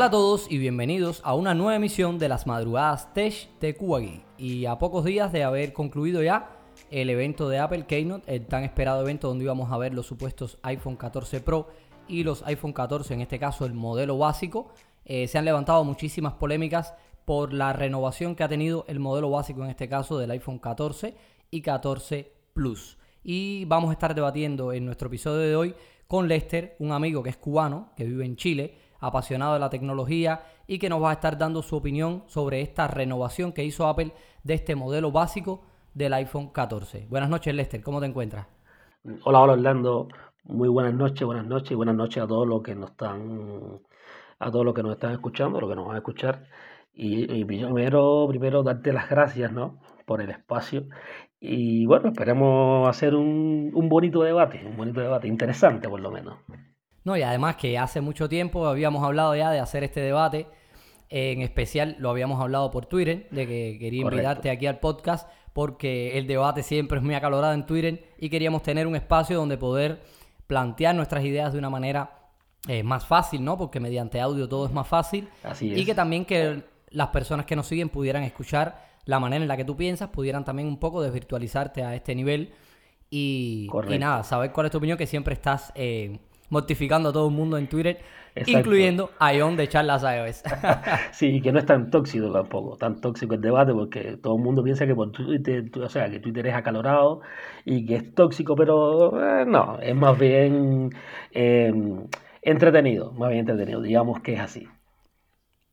Hola a todos y bienvenidos a una nueva emisión de las madrugadas Tech de Kuwagi. Y a pocos días de haber concluido ya el evento de Apple Keynote, el tan esperado evento donde íbamos a ver los supuestos iPhone 14 Pro y los iPhone 14, en este caso el modelo básico, eh, se han levantado muchísimas polémicas por la renovación que ha tenido el modelo básico, en este caso del iPhone 14 y 14 Plus. Y vamos a estar debatiendo en nuestro episodio de hoy con Lester, un amigo que es cubano, que vive en Chile, apasionado de la tecnología y que nos va a estar dando su opinión sobre esta renovación que hizo Apple de este modelo básico del iPhone 14. Buenas noches, Lester, ¿cómo te encuentras? Hola, hola Orlando. Muy buenas noches, buenas noches y buenas noches a todos los que nos están a todos los que nos están escuchando, los que nos van a escuchar. Y, primero, primero darte las gracias, ¿no? Por el espacio. Y bueno, esperemos hacer un, un bonito debate, un bonito debate, interesante por lo menos. No, y además que hace mucho tiempo habíamos hablado ya de hacer este debate. En especial lo habíamos hablado por Twitter, de que quería invitarte aquí al podcast, porque el debate siempre es muy acalorado en Twitter y queríamos tener un espacio donde poder plantear nuestras ideas de una manera eh, más fácil, ¿no? Porque mediante audio todo es más fácil. Así Y que también que las personas que nos siguen pudieran escuchar la manera en la que tú piensas, pudieran también un poco desvirtualizarte a este nivel. Y, y nada, saber cuál es tu opinión, que siempre estás eh, mortificando a todo el mundo en Twitter, incluyendo a Ion de Charlas iOS. sí, que no es tan tóxico tampoco, tan tóxico el debate, porque todo el mundo piensa que por Twitter, o sea, que Twitter es acalorado y que es tóxico, pero eh, no, es más bien em, entretenido, más bien entretenido, digamos que es así.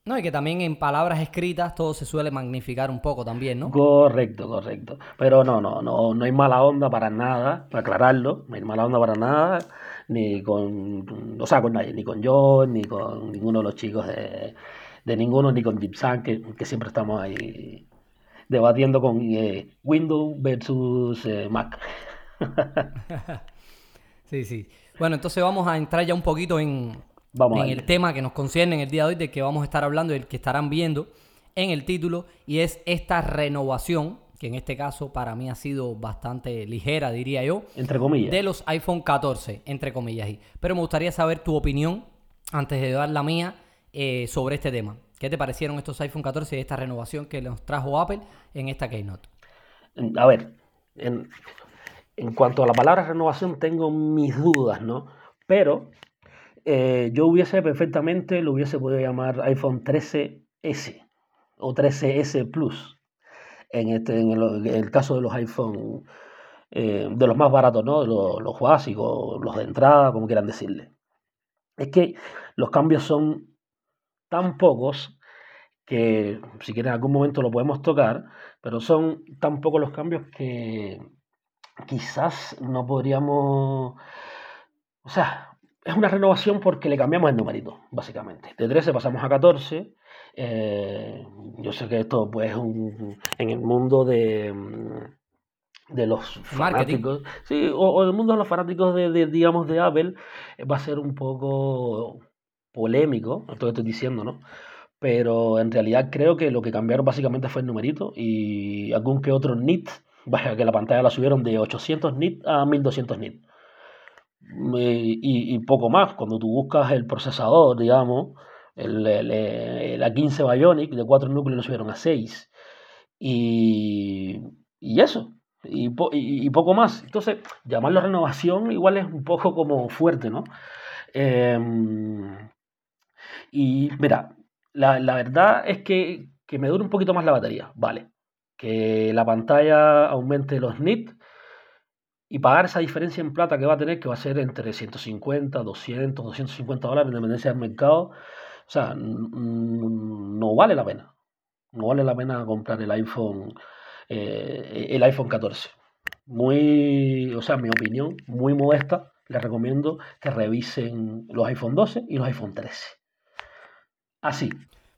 No, y que también en palabras escritas todo se suele magnificar un poco también, ¿no? Correcto, correcto. Pero no, no, no, no hay mala onda para nada, para aclararlo, no hay mala onda para nada ni con, o sea, con nadie, ni con John, ni con ninguno de los chicos de, de ninguno, ni con Deep que, que siempre estamos ahí debatiendo con eh, Windows versus eh, Mac. sí, sí. Bueno, entonces vamos a entrar ya un poquito en, en el tema que nos concierne en el día de hoy, de que vamos a estar hablando, el que estarán viendo en el título, y es esta renovación que en este caso para mí ha sido bastante ligera, diría yo. Entre comillas. De los iPhone 14, entre comillas. Pero me gustaría saber tu opinión, antes de dar la mía, eh, sobre este tema. ¿Qué te parecieron estos iPhone 14 y esta renovación que nos trajo Apple en esta Keynote? A ver, en, cuanto a la palabra renovación tengo mis dudas, ¿no? Pero eh, yo hubiese perfectamente, lo hubiese podido llamar iPhone 13S o 13S Plus en, este, en, el, caso de los iPhone, eh, de los más baratos, ¿no? Los, los básicos, los de entrada, como quieran decirle. Es que los cambios son tan pocos que si quieren en algún momento lo podemos tocar, pero son tan pocos los cambios que quizás no podríamos... O sea, es una renovación porque le cambiamos el numerito, básicamente. De 13 pasamos a 14 eh, yo sé que esto, pues, un, en el mundo de, de los fanáticos, sí, o, en el mundo de los fanáticos de, digamos, de Apple, eh, va a ser un poco polémico, esto que estoy diciendo, ¿no? Pero en realidad creo que lo que cambiaron básicamente fue el numerito y algún que otro nit, vaya, que la pantalla la subieron de 800 nit a 1200 nit. Y, poco más, cuando tú buscas el procesador, digamos, el, la 15 Bionic de 4 núcleos lo subieron a 6. Y, y eso, y, y, poco más. Entonces, llamarlo renovación igual es un poco como fuerte, ¿no? Em, y mira, la, la, verdad es que, que me dure un poquito más la batería, vale. Que la pantalla aumente los nits y pagar esa diferencia en plata que va a tener, que va a ser entre 150, 200, 250 dólares, en dependencia del mercado, o sea, no vale la pena. No vale la pena comprar el iPhone, eh, el iPhone 14. Muy, o sea, mi opinión, muy modesta, les recomiendo que revisen los iPhone 12 y los iPhone 13. Así.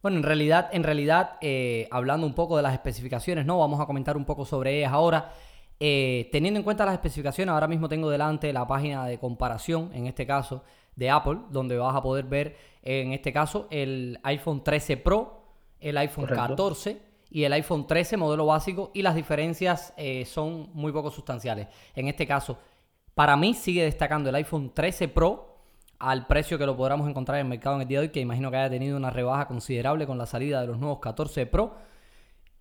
Bueno, en realidad, en realidad, eh, hablando un poco de las especificaciones, ¿no? Vamos a comentar un poco sobre ellas ahora. Eh, teniendo en cuenta las especificaciones, ahora mismo tengo delante la página de comparación, en este caso, de Apple, donde vas a poder ver, en este caso, el iPhone 13 Pro, el iPhone 14 y el iPhone 13 modelo básico y las diferencias eh, son muy poco sustanciales. En este caso, para mí sigue destacando el iPhone 13 Pro al precio que lo podamos encontrar en el mercado en el día de hoy, que imagino que haya tenido una rebaja considerable con la salida de los nuevos 14 Pro.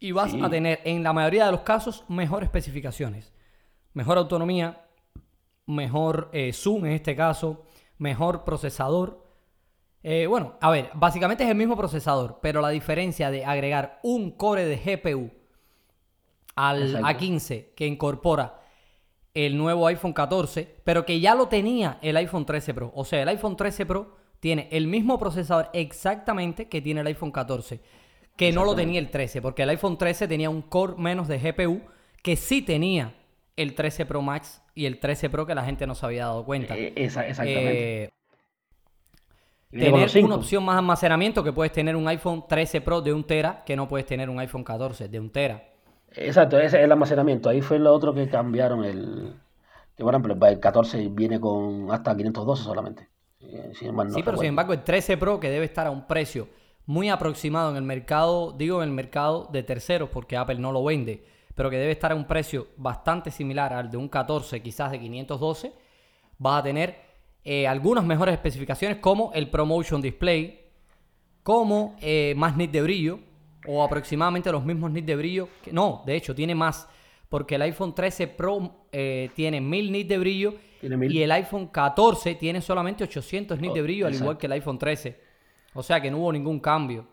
Y vas a tener, en la mayoría de los casos, mejor especificaciones. Mejor autonomía, mejor eh, zoom en este caso, mejor procesador. Eh, bueno, a ver, básicamente es el mismo procesador, pero la diferencia de agregar un core de GPU al A15 que incorpora el nuevo iPhone 14, pero que ya lo tenía el iPhone 13 Pro. O sea, el iPhone 13 Pro tiene el mismo procesador exactamente que tiene el iPhone 14, que no lo tenía el 13, porque el iPhone 13 tenía un core menos de GPU que sí tenía el 13 Pro Max y el 13 Pro que la gente no se había dado cuenta. Eh, exactamente. Eh, tener una opción más almacenamiento que puedes tener un iPhone 13 Pro de un tera que no puedes tener un iPhone 14 de un tera. Exacto, ese es el almacenamiento. Ahí fue lo otro que cambiaron el. Que por ejemplo, el 14 viene con hasta 512 solamente. Eh, sí, pero sin embargo, el 13 Pro que debe estar a un precio muy aproximado en el mercado, digo en el mercado de terceros porque Apple no lo vende, pero que debe estar a un precio bastante similar al de un 14, quizás de 512, va a tener eh, algunas mejores especificaciones como el ProMotion Display, como eh, más nit de brillo, o aproximadamente los mismos nits de brillo. Que, no, de hecho, tiene más. Porque el iPhone 13 Pro eh, tiene 1000 nits de brillo y el iPhone 14 tiene solamente 800 nits de brillo, al igual que el iPhone 13. O sea que no hubo ningún cambio.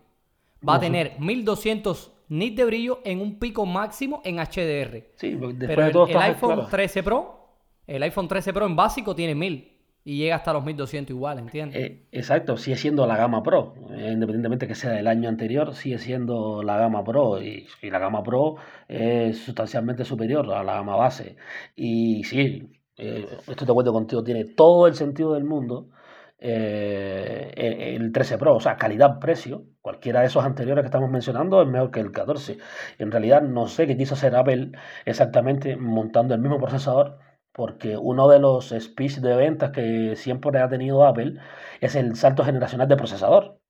Va a tener 1200 nits de brillo en un pico máximo en HDR. Sí, Pero el, el iPhone 13 Pro, el iPhone 13 Pro en básico tiene 1000 y llega hasta los 1200 igual, ¿entiendes? Eh, exacto, sigue siendo la gama Pro, eh, independientemente que sea del año anterior, sigue siendo la gama Pro y, la gama Pro es sustancialmente superior a la gama base. Y sí, eh, esto te cuento contigo, tiene todo el sentido del mundo. El 13 Pro, o sea, calidad-precio, cualquiera de esos anteriores que estamos mencionando es mejor que el 14. En realidad no sé qué quiso hacer Apple exactamente montando el mismo procesador porque uno de los speech de ventas que siempre ha tenido Apple es el salto generacional de procesador.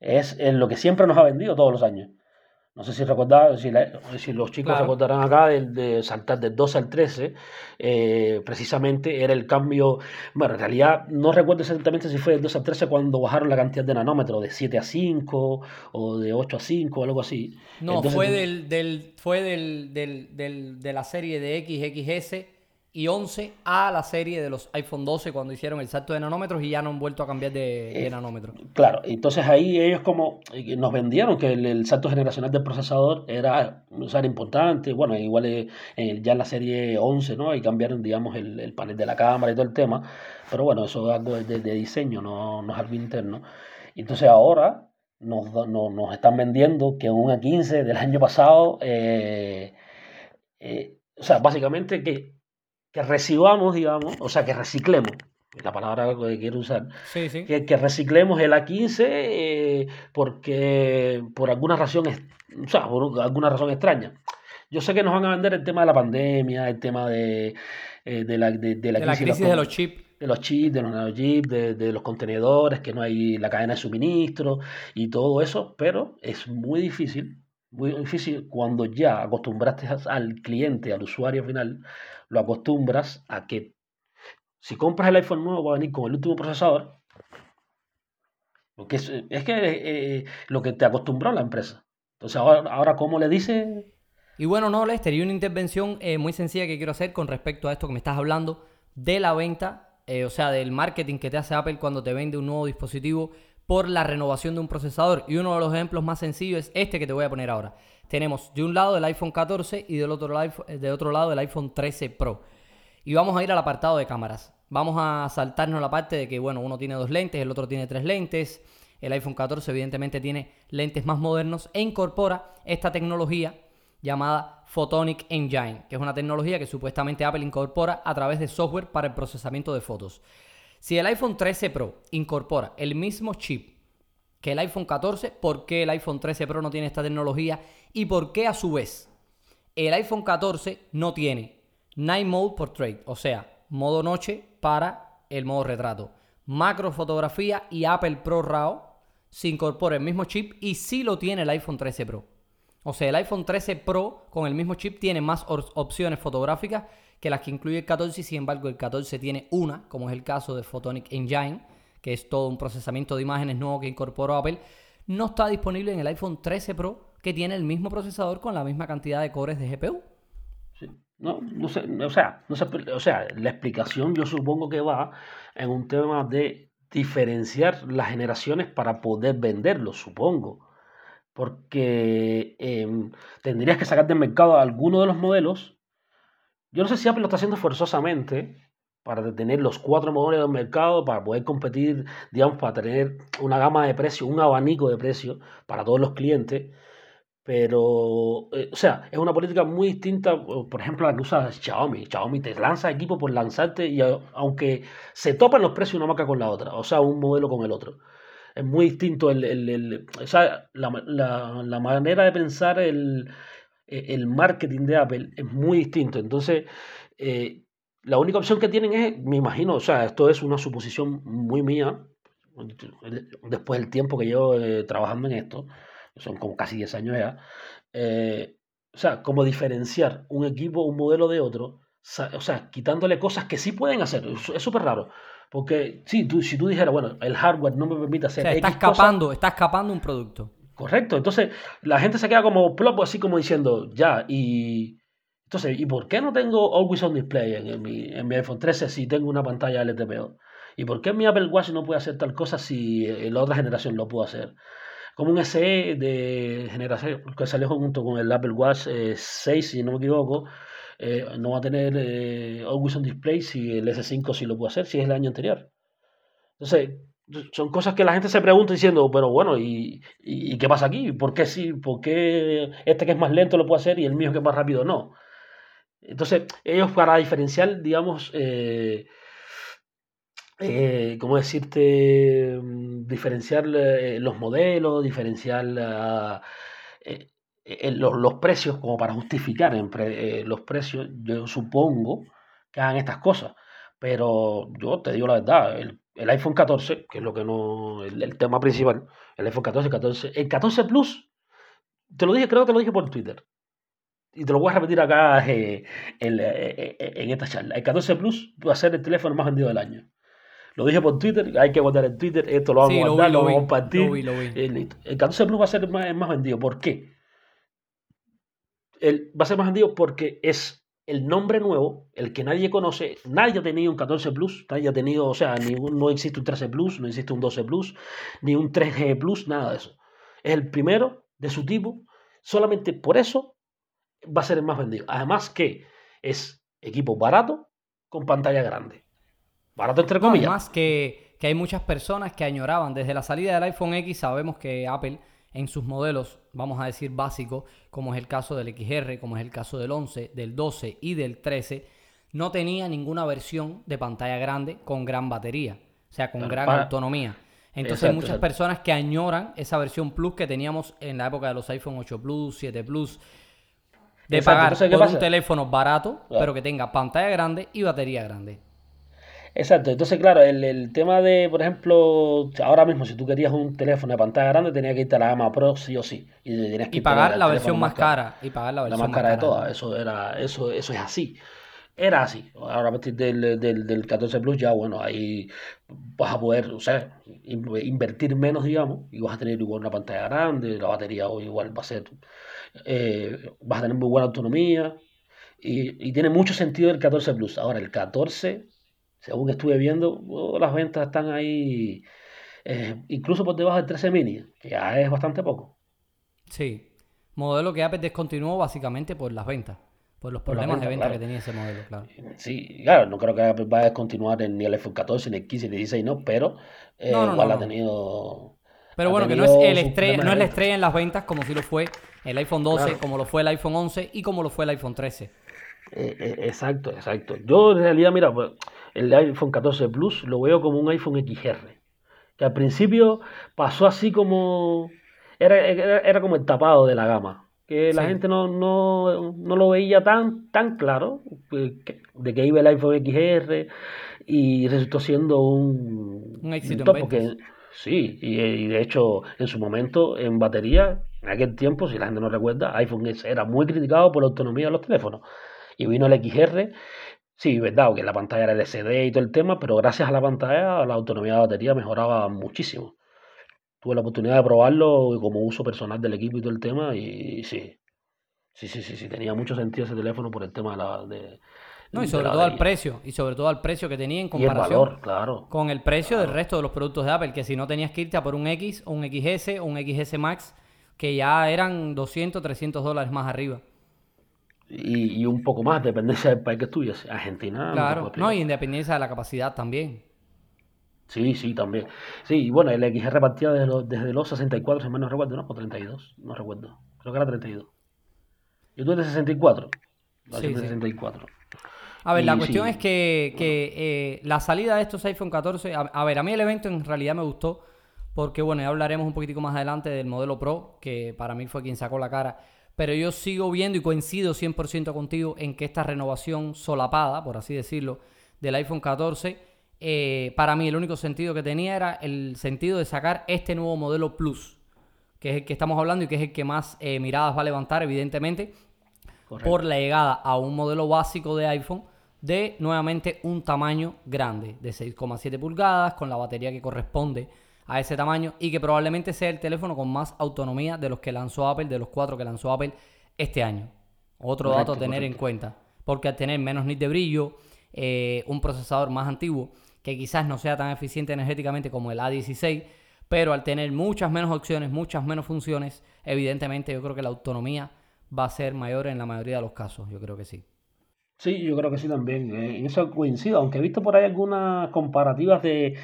Es lo que siempre nos ha vendido todos los años. No sé si recordar, si, si los chicos recordarán acá de, saltar del 12 al 13, eh, precisamente era el cambio, bueno, en realidad no recuerdo exactamente si fue del 12 al 13 cuando bajaron la cantidad de nanómetros, de 7 a 5 o de 8 a 5 o algo así. No, fue, del, del, fue del, del, de la serie de XXS y 11 a la serie de los iPhone 12 cuando hicieron el salto de nanómetros y ya no han vuelto a cambiar de, nanómetros. Claro, entonces ahí ellos como eh, nos vendieron que el, salto generacional del procesador era, era importante, bueno, igual eh, ya en la serie 11, ¿no? Y cambiaron, digamos, el, panel de la cámara y todo el tema, pero bueno, eso es algo de, diseño, no, no, es algo interno. Entonces ahora nos, nos, están vendiendo que un A15 del año pasado, eh, o sea, básicamente que que recibamos, digamos, o sea, que reciclemos, la palabra que quiero usar, Que, reciclemos el A15 eh, porque por alguna razón, o sea, por alguna razón extraña. Yo sé que nos van a vender el tema de la pandemia, el tema de, eh, de, la, de, la, crisis, de, los chips. De los chips, de los nanochips, de, de los contenedores, que no hay la cadena de suministro y todo eso, pero es muy difícil, muy difícil cuando ya acostumbraste al cliente, al usuario final, lo acostumbras a que si compras el iPhone nuevo va a venir con el último procesador. Porque es, que eh, lo que te acostumbró la empresa. Entonces, ahora, ahora ¿cómo le dice? Y bueno, no, Lester, y una intervención eh, muy sencilla que quiero hacer con respecto a esto que me estás hablando de la venta, eh, o sea, del marketing que te hace Apple cuando te vende un nuevo dispositivo por la renovación de un procesador. Y uno de los ejemplos más sencillos es este que te voy a poner ahora tenemos de un lado el iPhone 14 y del otro, lado el iPhone 13 Pro. Y vamos a ir al apartado de cámaras. Vamos a saltarnos la parte de que, bueno, uno tiene dos lentes, el otro tiene tres lentes. El iPhone 14 evidentemente tiene lentes más modernos e incorpora esta tecnología llamada Photonic Engine, que es una tecnología que supuestamente Apple incorpora a través de software para el procesamiento de fotos. Si el iPhone 13 Pro incorpora el mismo chip que el iPhone 14, ¿por qué el iPhone 13 Pro no tiene esta tecnología? ¿Y por qué a su vez el iPhone 14 no tiene Night Mode Portrait? O sea, modo noche para el modo retrato. Macro fotografía y Apple Pro RAW se incorpora el mismo chip y sí lo tiene el iPhone 13 Pro. O sea, el iPhone 13 Pro con el mismo chip tiene más opciones fotográficas que las que incluye el 14 y sin embargo el 14 tiene una, como es el caso de Photonic Engine que es todo un procesamiento de imágenes nuevo que incorporó Apple, no está disponible en el iPhone 13 Pro, que tiene el mismo procesador con la misma cantidad de cores de GPU. Sí. No, no sé, o sea, no sé, o sea, la explicación yo supongo que va en un tema de diferenciar las generaciones para poder venderlo, supongo. Porque em, tendrías que sacar del mercado alguno de los modelos. Yo no sé si Apple lo está haciendo forzosamente para tener los cuatro modelos del mercado, para poder competir, digamos, para tener una gama de precios, un abanico de precios para todos los clientes. Pero, eh, o sea, es una política muy distinta, por ejemplo, a la que usa Xiaomi. Xiaomi te lanza equipo por lanzarte y aunque se topan los precios una marca con la otra, o sea, un modelo con el otro. Es muy distinto el, el, o sea, la, la, la, manera de pensar el, el, marketing de Apple es muy distinto. Entonces, eh, la única opción que tienen es, me imagino, o sea, esto es una suposición muy mía, después del tiempo que llevo eh, trabajando en esto, son como casi 10 años ya, eh, o sea, como diferenciar un equipo, un modelo de otro, o sea, quitándole cosas que sí pueden hacer, es súper raro. Porque sí, tú, si tú dijeras, bueno, el hardware no me permite hacer. O sea, está escapando, está escapando un producto. Correcto. Entonces, la gente se queda como plop, así como diciendo, ya, y. Entonces, ¿y por qué no tengo Always On Display en, mi, en mi iPhone 13 si tengo una pantalla LTPO? ¿Y por qué mi Apple Watch no puede hacer tal cosa si en la otra generación lo puedo hacer? como un SE de generación que salió junto con el Apple Watch 6, eh, si no me equivoco, eh, no va a tener eh, Always on Display si el S5 sí lo puede hacer, si es el año anterior. Entonces, son cosas que la gente se pregunta diciendo, pero bueno, ¿y, y, qué pasa aquí? ¿Por qué sí? ¿Por qué este que es más lento lo puede hacer y el mío que es más rápido no? Entonces, ellos para diferenciar, digamos, eh, ¿cómo decirte? Mm, diferenciar los modelos, diferenciar eh, los, precios, como para justificar los precios, yo supongo que hagan estas cosas. Pero yo te digo la verdad, el, iPhone 14, que es lo que no, el, tema principal, el iPhone 14, 14, el 14 Plus, te lo dije, creo que te lo dije por Twitter. Y te lo voy a repetir acá en, en esta charla. El 14 Plus va a ser el teléfono más vendido del año. Lo dije por Twitter, hay que guardar en Twitter, esto lo vamos a guardar, lo, vamos a compartir. El, 14 Plus va a ser más, más vendido. ¿Por qué? El, va a ser más vendido porque es el nombre nuevo, el que nadie conoce. Nadie ha tenido un 14 Plus, nadie ha tenido, o sea, no existe un 13 Plus, no existe un 12 Plus, ni un 3G Plus, nada de eso. Es el primero de su tipo. Solamente por eso va a ser el más vendido. Además que es equipo barato con pantalla grande. Barato entre comillas. Además que, que hay muchas personas que añoraban desde la salida del iPhone X, sabemos que Apple en sus modelos, vamos a decir básicos, como es el caso del XR, como es el caso del 11, del 12 y del 13, no tenía ninguna versión de pantalla grande con gran batería, o sea, con gran autonomía. Entonces hay muchas personas que añoran esa versión Plus que teníamos en la época de los iPhone 8 Plus, 7 Plus, de pagar por un teléfono barato, pero que tenga pantalla grande y batería grande. Exacto, entonces claro, el, tema de, por ejemplo, ahora mismo si tú querías un teléfono de pantalla grande tenías que irte a la gama Pro sí o sí. Y, pagar la versión más cara. Y pagar la versión más cara, de todas, eso, era, eso, eso es así. Era así. Ahora a partir del, del, 14 Plus ya, bueno, ahí vas a poder, o sea, invertir menos, digamos, y vas a tener igual una pantalla grande, la batería igual va a ser, eh, vas a tener muy buena autonomía. Y, y tiene mucho sentido el 14 Plus. Ahora, el 14 según estuve viendo, oh, las ventas están ahí eh, incluso por debajo del 13 mini, que ya es bastante poco. Sí, modelo que Apple descontinuó básicamente por las ventas, por los problemas de venta que tenía ese modelo, claro. Sí, claro, no creo que Apple vaya a descontinuar ni el iPhone 14, ni el 15, ni el 16, no, pero eh, igual ha tenido... Pero bueno, que no es, el estrella, no es la estrella en las ventas como si lo fue el iPhone 12, como lo fue el iPhone 11 y como lo fue el iPhone 13. Eh, exacto, exacto. Yo en realidad, mira, pues, el iPhone 14 Plus lo veo como un iPhone XR. Que al principio pasó así como. Era, era, como el tapado de la gama. Que la gente no, no, no, lo veía tan, tan claro pues, de que iba el iPhone XR y resultó siendo un, un éxito. top porque, sí, y, de hecho en su momento en batería, en aquel tiempo, si la gente no recuerda, iPhone era muy criticado por la autonomía de los teléfonos. Y vino el XR Sí, verdad, que la pantalla era LCD y todo el tema, pero gracias a la pantalla la autonomía de batería mejoraba muchísimo. Tuve la oportunidad de probarlo como uso personal del equipo y todo el tema y sí, sí, sí, sí, sí, tenía mucho sentido ese teléfono por el tema de la... De, No, y sobre la todo al precio, y sobre todo al precio que tenía en comparación valor, claro. con el precio del resto de los productos de Apple, que si no tenías que irte a por un X un XS o un XS Max, que ya eran 200, 300 dólares más arriba. Y, y un poco más, dependencia del país que estuviese. Argentina, Claro, no, y independencia de la capacidad también. Sí, sí, también. Sí, y bueno, el XR partía desde los, desde los 64, si mal no recuerdo, ¿no? O 32, no recuerdo. Creo que era 32. Yo tuve de 64. La Sí, versión de sí. 64. A ver, la cuestión sí, es que, que, eh, la salida de estos iPhone 14, a, a ver, a mí el evento en realidad me gustó porque, bueno, ya hablaremos un poquitico más adelante del modelo Pro, que para mí fue quien sacó la cara, pero yo sigo viendo y coincido 100% contigo en que esta renovación solapada, por así decirlo, del iPhone 14, eh, para mí el único sentido que tenía era el sentido de sacar este nuevo modelo Plus, que es el que estamos hablando y que es el que más eh, miradas va a levantar, evidentemente, correcto. por la llegada a un modelo básico de iPhone de nuevamente un tamaño grande de 6,7 pulgadas con la batería que corresponde a ese tamaño y que probablemente sea el teléfono con más autonomía de los que lanzó Apple, de los cuatro que lanzó Apple este año. Otro dato a Correcto, tener en cuenta, porque al tener menos nit de brillo, eh, un procesador más antiguo que quizás no sea tan eficiente energéticamente como el A16, pero al tener muchas menos opciones, muchas menos funciones, evidentemente yo creo que la autonomía va a ser mayor en la mayoría de los casos, yo creo que sí. Sí, yo creo que sí también. eh, en eso coincido, aunque he visto por ahí algunas comparativas de,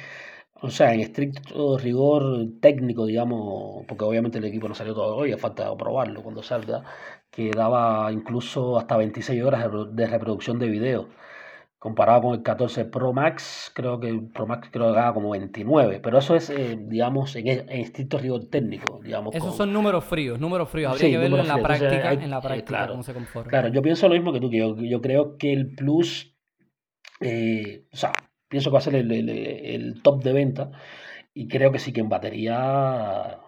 o sea, en estricto rigor técnico, digamos, porque obviamente el equipo no salió todavía, falta probarlo cuando salga, que daba incluso hasta 26 horas de, repro- de reproducción de video. Comparado con el 14 Pro Max, creo que el Pro Max creo que daba como 29, pero eso es, eh, digamos, en, en estricto rigor técnico, digamos. Esos con- son números fríos, números fríos. Habría Sí, que verlo en la. Entonces, práctica, hay- en la eh, práctica, claro, cómo se conforma. Claro, yo pienso lo mismo que tú, que yo, yo creo que el Plus, eh, o sea, pienso que va a ser el, top de venta y creo que sí que en batería,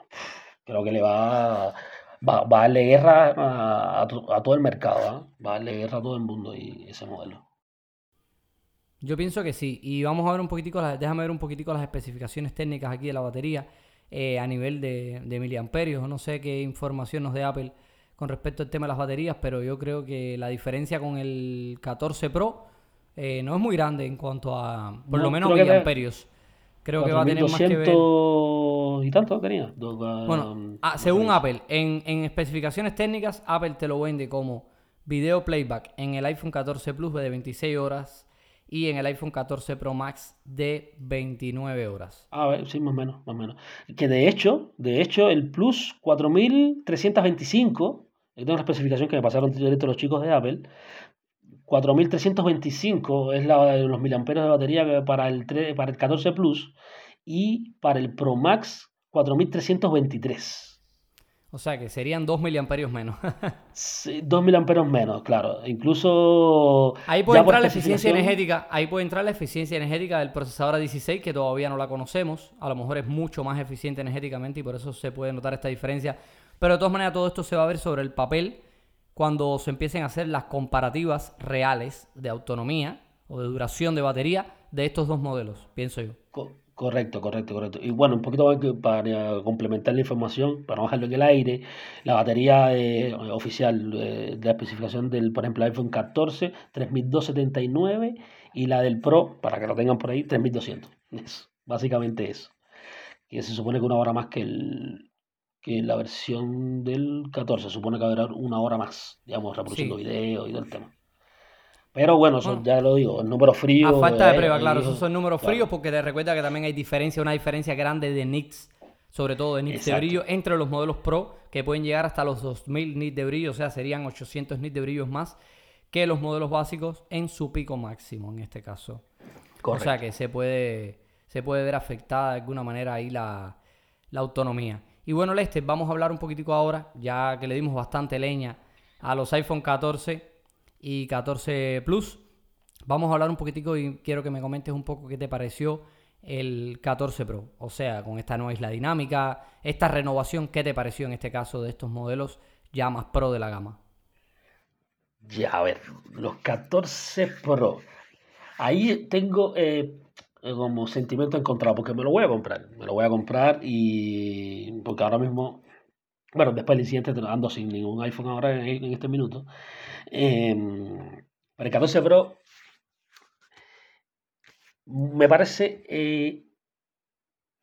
creo que le va, va, va a darle guerra a, a to- a todo el mercado, ¿ah? va a darle guerra a todo el mundo ese modelo. Yo pienso que sí. Y vamos a ver un poquitico, déjame ver un poquitico las especificaciones técnicas aquí de la batería eh, a nivel de, de miliamperios. No sé qué información nos dé Apple con respecto al tema de las baterías, pero yo creo que la diferencia con el 14 Pro eh, no es muy grande en cuanto a, por No, lo menos que miliamperios. Creo que va a tener más que ver. 4200 y tanto tenía. Bueno, um, ah, según. Apple, en, en especificaciones técnicas, Apple te lo vende como video playback en el iPhone 14 Plus de 26 horas y en el iPhone 14 Pro Max de 29 horas. A ver, sí, más o menos, más o menos. Que de hecho, de hecho, el Plus 4325, yo tengo una especificación que me pasaron directo los chicos de Apple. 4325 es la, los miliamperios de batería para el, tre- para el 14 Plus y para el Pro Max 4323. O sea que serían 2 miliamperios menos. Sí, 2 miliamperios menos, claro. Incluso ahí puede entrar la eficiencia energética, ahí puede entrar la eficiencia energética del procesador A16 que todavía no la conocemos. A lo mejor es mucho más eficiente energéticamente y por eso se puede notar esta diferencia. Pero de todas maneras todo esto se va a ver sobre el papel cuando se empiecen a hacer las comparativas reales de autonomía o de duración de batería de estos dos modelos, pienso yo. Co- Correcto, correcto, correcto. Y bueno, un poquito para complementar la información, para no dejarlo en el aire, la batería eh, oficial eh, de la especificación del, por ejemplo, iPhone 14, 3279 y la del Pro, para que lo tengan por ahí, 3200. Eso, básicamente eso. Y se supone que una hora más que, el, que la versión del 14, se supone que va a durar una hora más, digamos, reproduciendo Sí. video y todo el tema. Pero bueno, eso Bueno. ya lo digo, el número frío. A falta de eh, prueba, claro, eso- esos son números claro. fríos porque te recuerda que también hay diferencia, una diferencia grande de nits, sobre todo de nits de brillo, entre los modelos Pro que pueden llegar hasta los 2000 nits de brillo, o sea, serían 800 nits de brillo más que los modelos básicos en su pico máximo en este caso. O sea que se puede, se puede ver afectada de alguna manera ahí la, la autonomía. Y bueno, Lester, vamos a hablar un poquitico ahora, ya que le dimos bastante leña a los iPhone 14 y 14 Plus. Vamos a hablar un poquitico y quiero que me comentes un poco qué te pareció el 14 Pro. O sea, con esta nueva isla dinámica, esta renovación, ¿qué te pareció en este caso de estos modelos ya más pro de la gama? Ya, a ver, los 14 Pro. ahí tengo eh, como sentimiento encontrado, porque me lo voy a comprar, me lo voy a comprar y porque ahora mismo, bueno, después del incidente ando sin ningún iPhone ahora en, este minuto. Eh, para el 14 Pro me parece eh,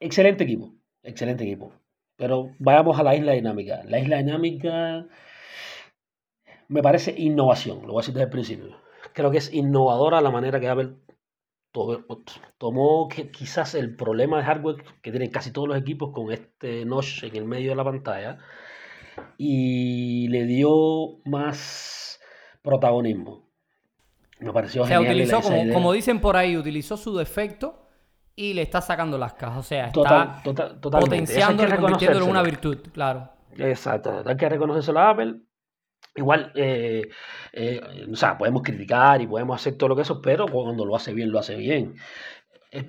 excelente equipo, excelente equipo. Pero vayamos a la isla dinámica. La isla dinámica me parece innovación, lo voy a decir desde el principio. Creo que es innovadora la manera que Apple tomó que quizás el problema de hardware que tienen casi todos los equipos con este notch en el medio de la pantalla y le dio más protagonismo. Me pareció o sea, utilizó, como, dicen por ahí, utilizó su defecto y le está sacando las cajas. O sea, está potenciando y convirtiéndolo en una virtud, claro. Exacto, hay que reconocerse a Apple. Igual, eh, eh, o sea, podemos criticar y podemos hacer todo lo que eso, pero cuando lo hace bien, lo hace bien.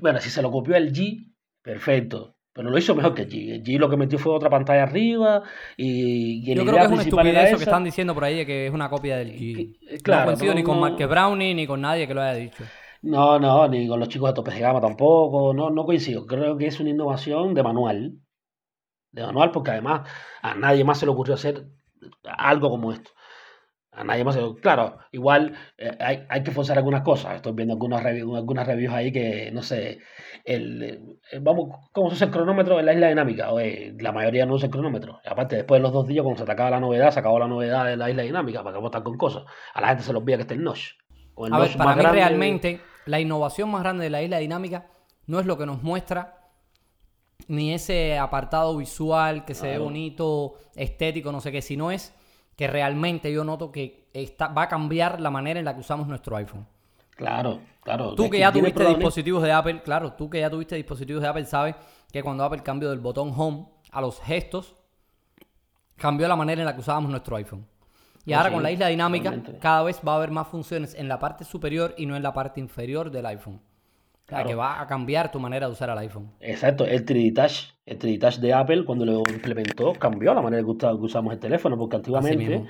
Bueno, si se lo copió el G, perfecto. Pero lo hizo mejor que G. El G lo que metió fue otra pantalla arriba y, Yo creo que es una estupidez eso que están diciendo por ahí de que es una copia del G. Claro, no coincido ni con Mark Brownie ni con nadie que lo haya dicho. No, no, ni con los chicos de tope de gama tampoco. No, no coincido. Creo que es una innovación de manual. De manual, porque además a nadie más se le ocurrió hacer algo como esto. A nadie más Claro, igual eh, hay, hay, que forzar algunas cosas. Estoy viendo algunas, reviews, algunas reviews ahí que, no sé, el, eh, vamos, ¿cómo se usa el cronómetro en la isla dinámica? Oye, la mayoría no usa el cronómetro. aparte, después de los dos días, cuando se atacaba la novedad, se acabó la novedad de la isla dinámica, para que votar con cosas. A la gente se los olvida que está el notch. a ver, para mí realmente, la innovación más grande de la isla dinámica no es lo que nos muestra ni ese apartado visual que se ve bonito, estético, no sé qué, sino es que realmente yo noto que va a cambiar la manera en la que usamos nuestro iPhone. Claro, claro. Tú que ya tuviste dispositivos de Apple, claro, tú que ya tuviste dispositivos de Apple, sabes que cuando Apple cambió del botón Home a los gestos, cambió la manera en la que usábamos nuestro iPhone. Y ahora con la isla dinámica, cada vez va a haber más funciones en la parte superior y no en la parte inferior del iPhone. Claro. que va a cambiar tu manera de usar el iPhone. Exacto, el 3D Touch, el 3D Touch de Apple cuando lo implementó cambió la manera que usamos el teléfono, porque antiguamente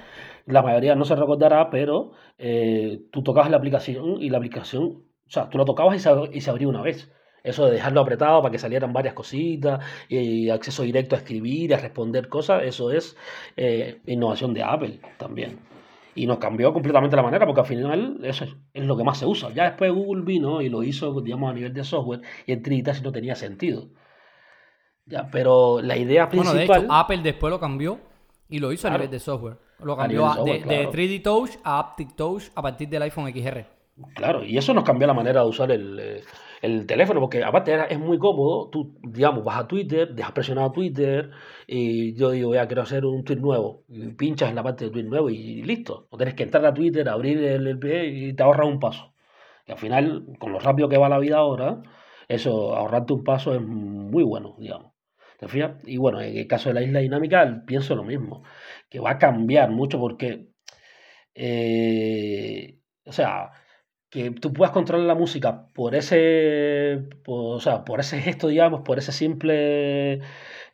la mayoría no se recordará, pero eh, tú tocabas la aplicación y la aplicación, o sea, tú lo tocabas y se, y se abría una vez. Eso de dejarlo apretado para que salieran varias cositas y acceso directo a escribir, a responder cosas, eso es eh, innovación de Apple también y nos cambió completamente la manera, porque al final eso es, lo que más se usa. Ya después Google vino y lo hizo, digamos, a nivel de software, y en 3D no tenía sentido. Ya, pero la idea principal... Bueno, de hecho, Apple después lo cambió y lo hizo a nivel de software. Lo cambió de, de, 3D Touch a Aptic Touch a partir del iPhone XR. Claro, y eso nos cambió la manera de usar el, eh, el teléfono, porque aparte es muy cómodo, tú, digamos, vas a Twitter, dejas presionado Twitter, y yo digo, ya quiero hacer un tweet nuevo, y pinchas en la parte de tweet nuevo y listo. No tienes que entrar a Twitter, abrir el, el y te ahorras un paso. Y al final, con lo rápido que va la vida ahora, eso, ahorrarte un paso es muy bueno, digamos. ¿Te fijas? Y bueno, en el caso de la isla dinámica, pienso lo mismo, que va a cambiar mucho porque, eh, o sea, que tú puedas controlar la música por ese, o sea, por ese gesto, digamos, por ese simple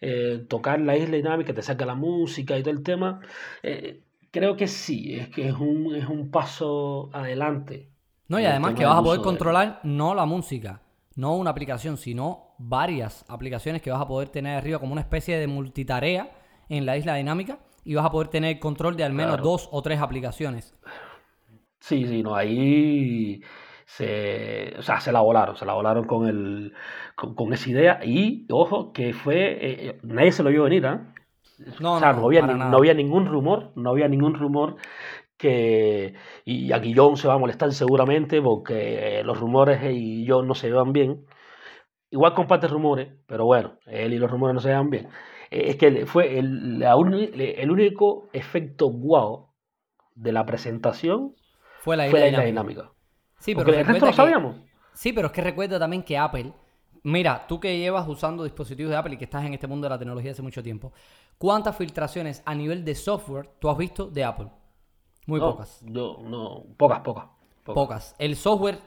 eh, tocar la isla dinámica, te saca la música y todo el tema, eh, creo que sí, es que es un, es un paso adelante. No, y además que vas a poder controlar no la música, no una aplicación, sino varias aplicaciones que vas a poder tener arriba como una especie de multitarea en la isla dinámica y vas a poder tener control de al menos dos o tres aplicaciones. Sí, sí, no, ahí se, o sea, se la volaron, se la volaron con, el, con, esa idea y, ojo, que fue, eh, eh, nadie se lo vio venir, ¿ah? No, o sea, no, había, no había ningún rumor, no había ningún rumor que, y aquí John se va a molestar seguramente porque los rumores y John no se llevan bien. Igual comparte rumores, pero bueno, él y los rumores no se llevan bien. Eh, es que fue el, el único efecto guau de la presentación fue la isla, dinámica. Sí, pero el resto lo sabíamos. Sí, pero es que recuerda también que Apple, mira, tú que llevas usando dispositivos de Apple y que estás en este mundo de la tecnología hace mucho tiempo, ¿cuántas filtraciones a nivel de software tú has visto de Apple? Muy pocas. No, no, pocas, pocas, pocas. El software,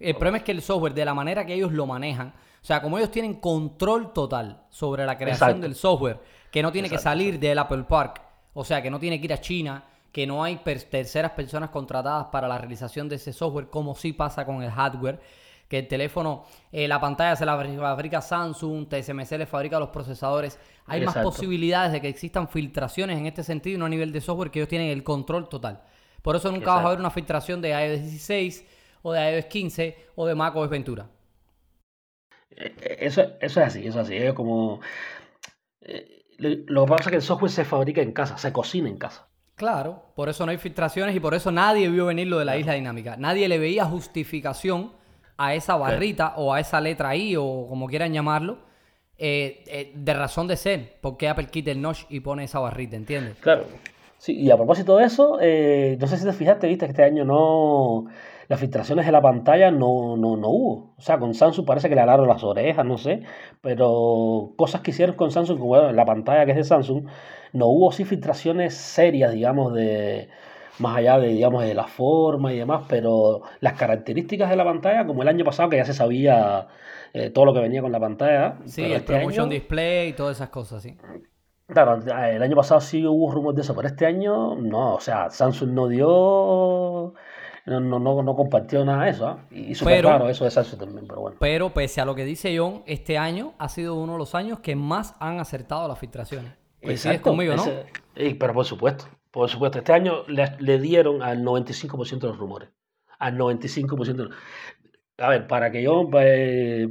el problema es que el software, de la manera que ellos lo manejan, o sea, como ellos tienen control total sobre la creación del software, que no tiene que salir del Apple Park, o sea, que no tiene que ir a China que no hay terceras personas contratadas para la realización de ese software, como sí pasa con el hardware, que el teléfono, eh, la pantalla se la fabrica Samsung, TSMC le fabrica los procesadores. Hay más posibilidades de que existan filtraciones en este sentido, no a nivel de software, que ellos tienen el control total. Por eso nunca vas a ver una filtración de iOS 16 o de iOS 15 o de macOS Ventura. Eh, eh, eso, eso es así, eso es así. Es como... lo que pasa es que el software se fabrica en casa, se cocina en casa. Claro, por eso no hay filtraciones y por eso nadie vio venir lo de la isla dinámica. Nadie le veía justificación a esa barrita o a esa letra I o como quieran llamarlo, eh, eh, de razón de ser. porque Apple quita el notch y pone esa barrita, ¿entiendes? Claro. Sí, y a propósito de eso, eh, no sé si te fijaste, viste que este año no. Las filtraciones de la pantalla no, no, no hubo. O sea, con Samsung parece que le alaron las orejas, no sé. Pero cosas que hicieron con Samsung, como la pantalla que es de Samsung, no hubo sí filtraciones serias, digamos, de más allá de, digamos, de la forma y demás, pero las características de la pantalla, como el año pasado que ya se sabía eh, todo lo que venía con la pantalla. Sí, el este ProMotion Display y todas esas cosas, sí. Claro, el año pasado sí hubo rumores de eso, pero este año no, o sea, Samsung no dio, no, no, no compartió nada de eso, ¿ah? y súper claro eso de Samsung también, pero bueno. Pero pese a lo que dice John, este año ha sido uno de los años que más han acertado las filtraciones. Coincides conmigo, ¿no? pero por supuesto, por supuesto. Este año le, dieron al 95% de los rumores. Al 95%. A ver, para que yo, eh,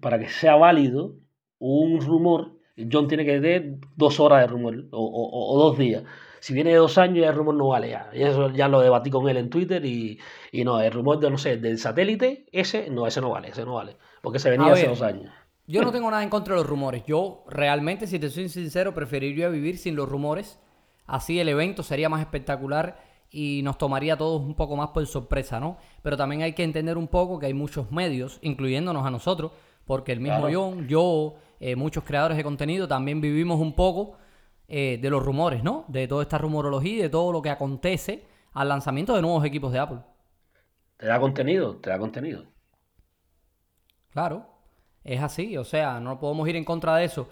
para que sea válido un rumor, John tiene que tener dos horas de rumor o, dos días. Si viene de dos años, el rumor no vale ya. Y eso ya lo debatí con él en Twitter y, no, el rumor de, no sé, del satélite, ese no, ese no vale, ese no vale. Porque se venía hace dos años. Yo no tengo nada en contra de los rumores. Yo realmente, si te soy sincero, preferiría vivir sin los rumores. Así el evento sería más espectacular y nos tomaría a todos un poco más por sorpresa, ¿no? Pero también hay que entender un poco que hay muchos medios, incluyéndonos a nosotros, porque el mismo John, yo, eh, muchos creadores de contenido, también vivimos un poco eh, de los rumores, ¿no? De toda esta rumorología y de todo lo que acontece al lanzamiento de nuevos equipos de Apple. Te da contenido, te da contenido. Claro. Es así, o sea, no podemos ir en contra de eso.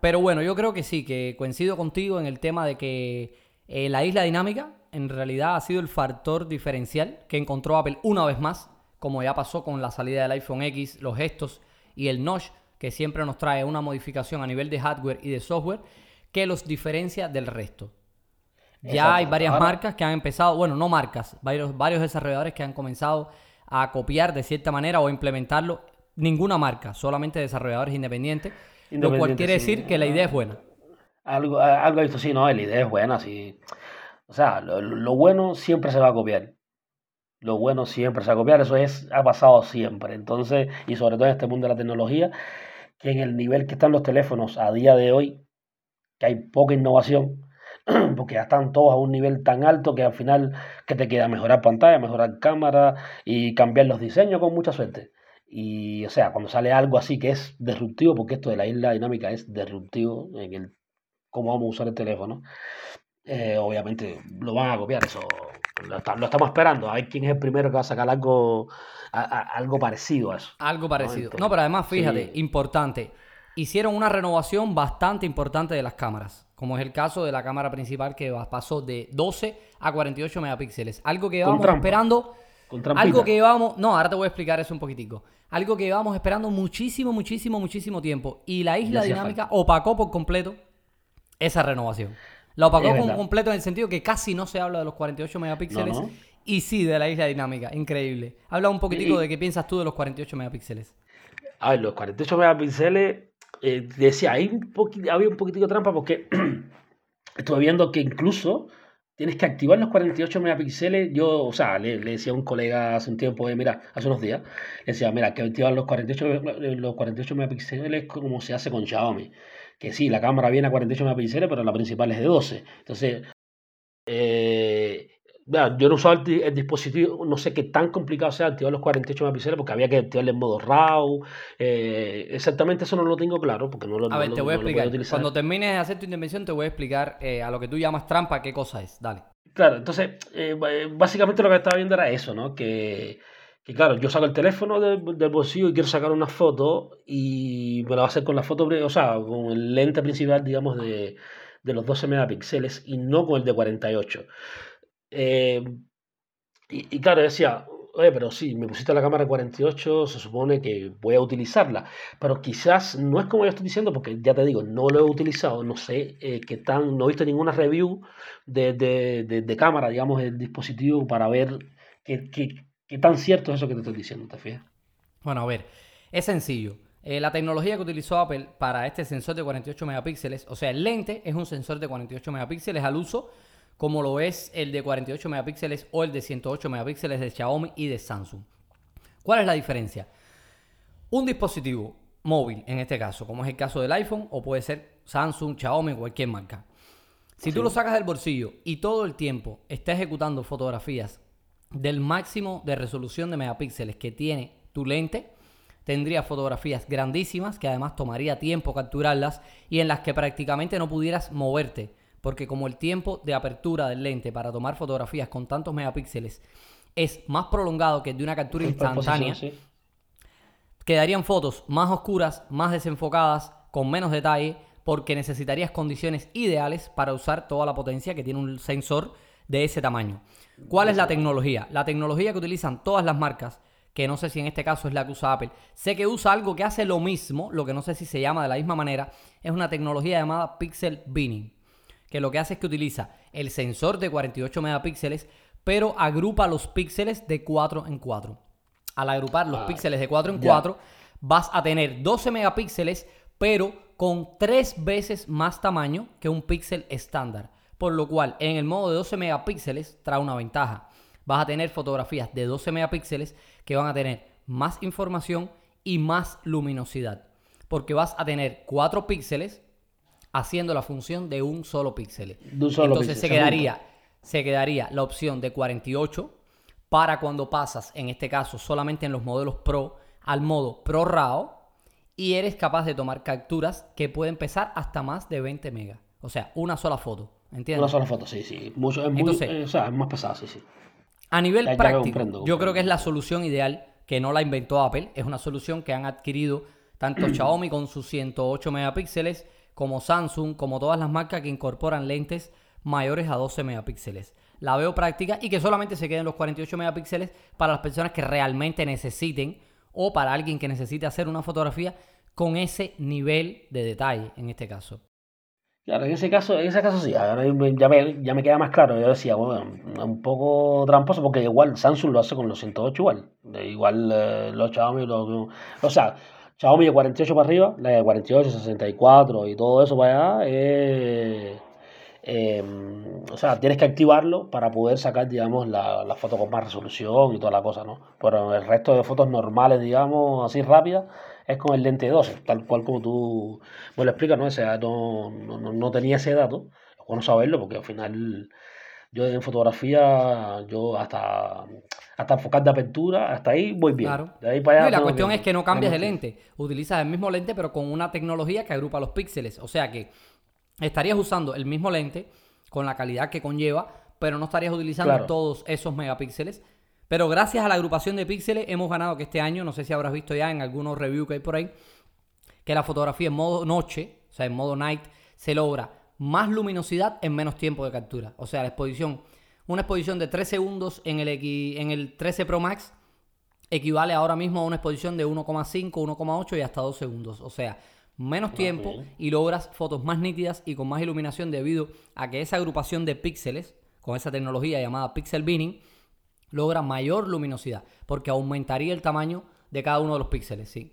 Pero bueno, yo creo que sí, que coincido contigo en el tema de que eh, la isla dinámica en realidad ha sido el factor diferencial que encontró Apple una vez más, como ya pasó con la salida del iPhone X, los gestos y el notch, que siempre nos trae una modificación a nivel de hardware y de software que los diferencia del resto. Ya hay varias marcas que han empezado, bueno, no marcas, varios, varios desarrolladores que han comenzado a copiar de cierta manera o implementarlo ninguna marca, solamente desarrolladores independientes, lo cual quiere decir que la idea es buena. Algo, algo visto, sí, no, la idea es buena, sí. O sea, lo, bueno siempre se va a copiar. Lo bueno siempre se va a copiar, eso es, ha pasado siempre. Entonces, y sobre todo en este mundo de la tecnología, que en el nivel que están los teléfonos a día de hoy, que hay poca innovación, porque ya están todos a un nivel tan alto que al final que te queda mejorar pantalla, mejorar cámara y cambiar los diseños con mucha suerte. Y, o sea, cuando sale algo así que es disruptivo, porque esto de la isla dinámica es disruptivo en el cómo vamos a usar el teléfono, eh, obviamente lo van a copiar. Eso lo, estamos esperando. A ver quién es el primero que va a sacar algo, algo parecido a eso. Algo parecido. ¿no? pero además, fíjate, importante. Hicieron una renovación bastante importante de las cámaras, como es el caso de la cámara principal que pasó de 12 a 48 megapíxeles. Algo que vamos esperando. algo que llevamos. No, ahora te voy a explicar eso un poquitico. Algo que llevamos esperando muchísimo, muchísimo, muchísimo tiempo. Y la isla dinámica opacó por completo esa renovación. La opacó por completo en el sentido que casi no se habla de los 48 megapíxeles y sí de la isla dinámica. Increíble. Habla un poquitico de qué piensas tú de los 48 megapíxeles. A ver, los 48 megapíxeles, eh, decía, hay un había un poquitico de trampa porque estuve viendo que incluso tienes que activar los 48 megapíxeles. Yo, o sea, le, decía a un colega hace un tiempo, eh, mira, hace unos días, le decía, mira, que activar los 48, los 48 megapíxeles como se hace con Xiaomi. Que sí, la cámara viene a 48 megapíxeles, pero la principal es de 12. Entonces, eh, yo no usaba el, dispositivo, no sé qué tan complicado sea activar los 48 megapíxeles porque había que activarle en modo RAW. Eh, exactamente eso no lo tengo claro porque no lo A ver, te voy a explicar. Cuando termines de hacer tu intervención, te voy a explicar eh, a lo que tú llamas trampa qué cosa es. Dale. Claro, entonces, eh, básicamente lo que estaba viendo era eso, ¿no? Que, claro, yo saco el teléfono del, bolsillo y quiero sacar una foto y me lo va a hacer con la foto, o sea, con el lente principal, digamos, de, de los 12 megapíxeles y no con el de 48. Eh, y, y, claro, decía, oye, pero sí, me pusiste la cámara 48, se supone que voy a utilizarla. Pero quizás no es como yo estoy diciendo, porque ya te digo, no lo he utilizado, no sé eh, qué tan, no he visto ninguna review de, de, de, cámara, digamos, el dispositivo para ver qué, qué, qué, tan cierto es eso que te estoy diciendo, ¿te fijas? Bueno, a ver, es sencillo. Eh, la tecnología que utilizó Apple para este sensor de 48 megapíxeles, o sea, el lente es un sensor de 48 megapíxeles al uso como lo es el de 48 megapíxeles o el de 108 megapíxeles de Xiaomi y de Samsung. ¿Cuál es la diferencia? Un dispositivo móvil, en este caso, como es el caso del iPhone, o puede ser Samsung, Xiaomi, cualquier marca. Si tú lo sacas del bolsillo y todo el tiempo está ejecutando fotografías del máximo de resolución de megapíxeles que tiene tu lente, tendría fotografías grandísimas que además tomaría tiempo capturarlas y en las que prácticamente no pudieras moverte porque como el tiempo de apertura del lente para tomar fotografías con tantos megapíxeles es más prolongado que el de una captura instantánea, quedarían fotos más oscuras, más desenfocadas, con menos detalle, porque necesitarías condiciones ideales para usar toda la potencia que tiene un sensor de ese tamaño. ¿Cuál es la tecnología? La tecnología que utilizan todas las marcas, que no sé si en este caso es la que usa Apple, sé que usa algo que hace lo mismo, lo que no sé si se llama de la misma manera, es una tecnología llamada Pixel Binning que lo que hace es que utiliza el sensor de 48 megapíxeles, pero agrupa los píxeles de 4 en 4. Al agrupar los ah, píxeles de 4 en 4, vas a tener 12 megapíxeles, pero con 3 veces más tamaño que un píxel estándar. Por lo cual, en el modo de 12 megapíxeles trae una ventaja. Vas a tener fotografías de 12 megapíxeles que van a tener más información y más luminosidad. Porque vas a tener 4 píxeles haciendo la función de un solo píxel. Entonces se quedaría, se quedaría la opción de 48 para cuando pasas, en este caso solamente en los modelos Pro, al modo Pro RAW y eres capaz de tomar capturas que pueden pesar hasta más de 20 megas. O sea, una sola foto. ¿Entiendes? Una sola foto, sí, sí. Mucho, es, muy, eh, o sea, es más pesada, sí, sí. A nivel práctico, yo creo que es la solución ideal que no la inventó Apple. Es una solución que han adquirido tanto Xiaomi con sus 108 megapíxeles como Samsung, como todas las marcas que incorporan lentes mayores a 12 megapíxeles. La veo práctica y que solamente se queden los 48 megapíxeles para las personas que realmente necesiten o para alguien que necesite hacer una fotografía con ese nivel de detalle en este caso. Claro, en ese caso, en ese caso sí, ya me, ya me queda más claro. Yo decía, bueno, un poco tramposo porque igual Samsung lo hace con los 108 igual. Igual eh, los Xiaomi, los, o sea, Xiaomi de 48 para arriba, la de 48, 64 y todo eso para allá, eh, em, o sea, tienes que activarlo para poder sacar, digamos, la, la, foto con más resolución y toda la cosa, ¿no? Pero el resto de fotos normales, digamos, así rápidas, es con el lente 12, tal cual como tú me lo explicas, ¿no? Ese, no, no, no tenía ese dato, es bueno saberlo porque al final yo en fotografía, yo hasta, hasta enfocar de apertura, hasta ahí voy bien. Claro. De ahí para allá, la cuestión es que no cambias de lente. Utilizas el mismo lente, pero con una tecnología que agrupa los píxeles. O sea que estarías usando el mismo lente con la calidad que conlleva, pero no estarías utilizando todos esos megapíxeles. Pero gracias a la agrupación de píxeles hemos ganado que este año, no sé si habrás visto ya en algunos reviews que hay por ahí, que la fotografía en modo noche, o sea, en modo night, se logra más luminosidad en menos tiempo de captura. O sea, la exposición, una exposición de 3 segundos en el, en el 13 Pro Max equivale ahora mismo a una exposición de 1,5, 1,8 y hasta 2 segundos. O sea, menos tiempo y logras fotos más nítidas y con más iluminación debido a que esa agrupación de píxeles, con esa tecnología llamada pixel binning, logra mayor luminosidad, porque aumentaría el tamaño de cada uno de los píxeles, sí.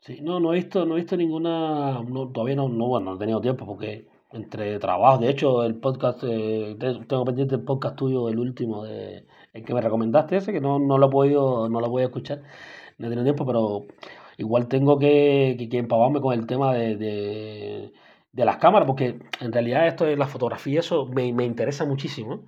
Sí, no, no he visto, no he visto ninguna, todavía no, no, bueno, no he tenido tiempo porque entre trabajo. De hecho, el podcast, eh, tengo pendiente el podcast tuyo, el último, de, el que me recomendaste ese, que no, no lo he podido, no lo voy a escuchar, no he tiempo, pero igual tengo que, que, empavarme con el tema de, de, de, las cámaras, porque en realidad esto de la fotografía, eso me, me interesa muchísimo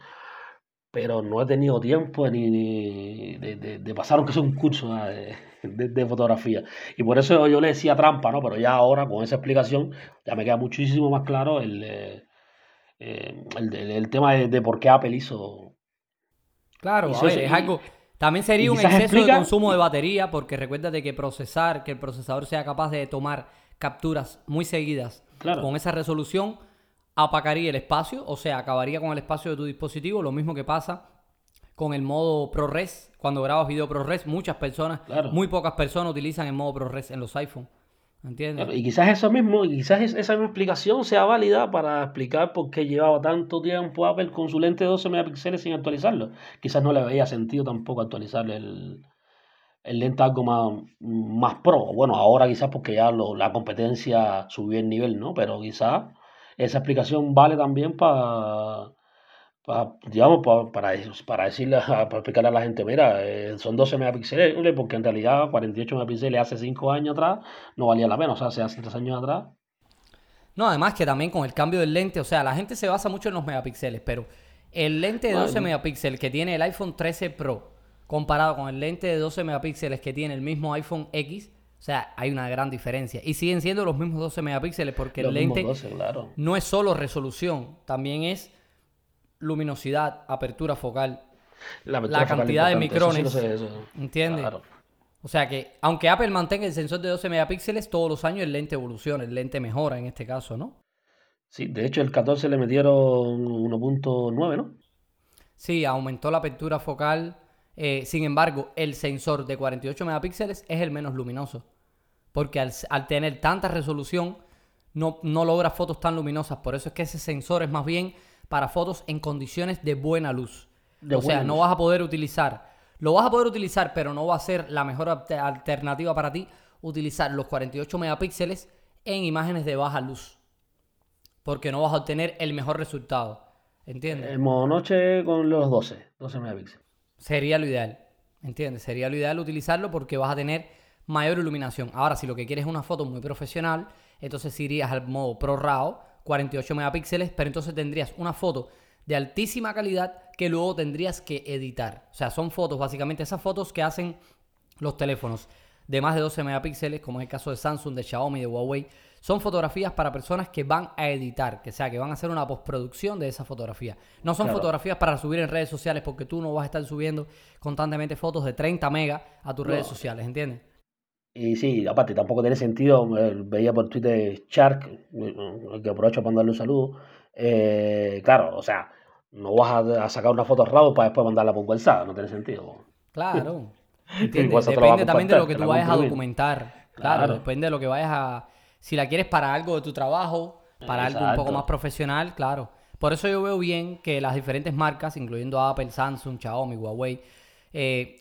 pero no he tenido tiempo ni, de, de, pasar aunque sea un curso de, fotografía. Y por eso yo le decía trampa, ¿no? Pero ya ahora con esa explicación ya me queda muchísimo más claro el, eh, eh, el, tema de, por qué Apple hizo... Claro, es algo... También sería un exceso de consumo de batería, porque recuérdate que procesar, que el procesador sea capaz de tomar capturas muy seguidas con esa resolución, apacaría el espacio, o sea, acabaría con el espacio de tu dispositivo, lo mismo que pasa con el modo ProRes. Cuando grabas video ProRes, muchas personas, muy pocas personas utilizan el modo ProRes en los iPhones. ¿Entiendes? y quizás eso mismo, quizás esa misma explicación sea válida para explicar por qué llevaba tanto tiempo Apple con su lente de 12 megapíxeles sin actualizarlo. Quizás no le veía sentido tampoco actualizar el, el lente algo más, más pro. Bueno, ahora quizás porque ya la competencia subió el nivel, ¿no? Pero quizás esa explicación vale también para para, digamos, para, para, decirle, para explicarle a la gente, mira, eh, son 12 megapíxeles, porque en realidad 48 megapíxeles hace 5 años atrás no valía la pena, o sea, hace 3 años atrás. No, además que también con el cambio del lente, o sea, la gente se basa mucho en los megapíxeles, pero el lente de 12 megapíxeles que tiene el iPhone 13 Pro comparado con el lente de 12 megapíxeles que tiene el mismo iPhone X, o sea, hay una gran diferencia. Y siguen siendo los mismos 12 megapíxeles porque el lente no es solo resolución, también es luminosidad, apertura focal, la, cantidad de micrones. ¿Entiendes? O sea que, aunque Apple mantenga el sensor de 12 megapíxeles, todos los años el lente evoluciona, el lente mejora en este caso, ¿no? Sí, de hecho el 14 le metieron 1.9, ¿no? Sí, aumentó la apertura focal. Eh, sin embargo, el sensor de 48 megapíxeles es el menos luminoso. Porque al, tener tanta resolución, no, no logra fotos tan luminosas. Por eso es que ese sensor es más bien para fotos en condiciones de buena luz. o sea, no vas a poder utilizar, lo vas a poder utilizar, pero no va a ser la mejor alternativa para ti utilizar los 48 megapíxeles en imágenes de baja luz. Porque no vas a obtener el mejor resultado. ¿Entiendes? En modo noche con los 12, 12 megapíxeles. Sería lo ideal. ¿Entiendes? Sería lo ideal utilizarlo porque vas a tener mayor iluminación. Ahora, si lo que quieres es una foto muy profesional, entonces irías al modo Pro RAW 48 megapíxeles, pero entonces tendrías una foto de altísima calidad que luego tendrías que editar. O sea, son fotos, básicamente esas fotos que hacen los teléfonos de más de 12 megapíxeles, como es el caso de Samsung, de Xiaomi, de Huawei, son fotografías para personas que van a editar, que sea, que van a hacer una postproducción de esa fotografía. No son fotografías para subir en redes sociales porque tú no vas a estar subiendo constantemente fotos de 30 megas a tus redes sociales, ¿entiendes? Y sí, aparte, tampoco tiene sentido, eh, veía por Twitter Shark, eh, que aprovecho para mandarle un saludo. Eh, claro, o sea, no vas a, sacar una foto rápido para después mandarla por WhatsApp, no tiene sentido. Claro. Depende también de lo que tú vayas a documentar. Claro, depende de lo que vayas a. Si la quieres para algo de tu trabajo, para algo un poco más profesional, claro. Por eso yo veo bien que las diferentes marcas, incluyendo Apple, Samsung, Xiaomi, Huawei,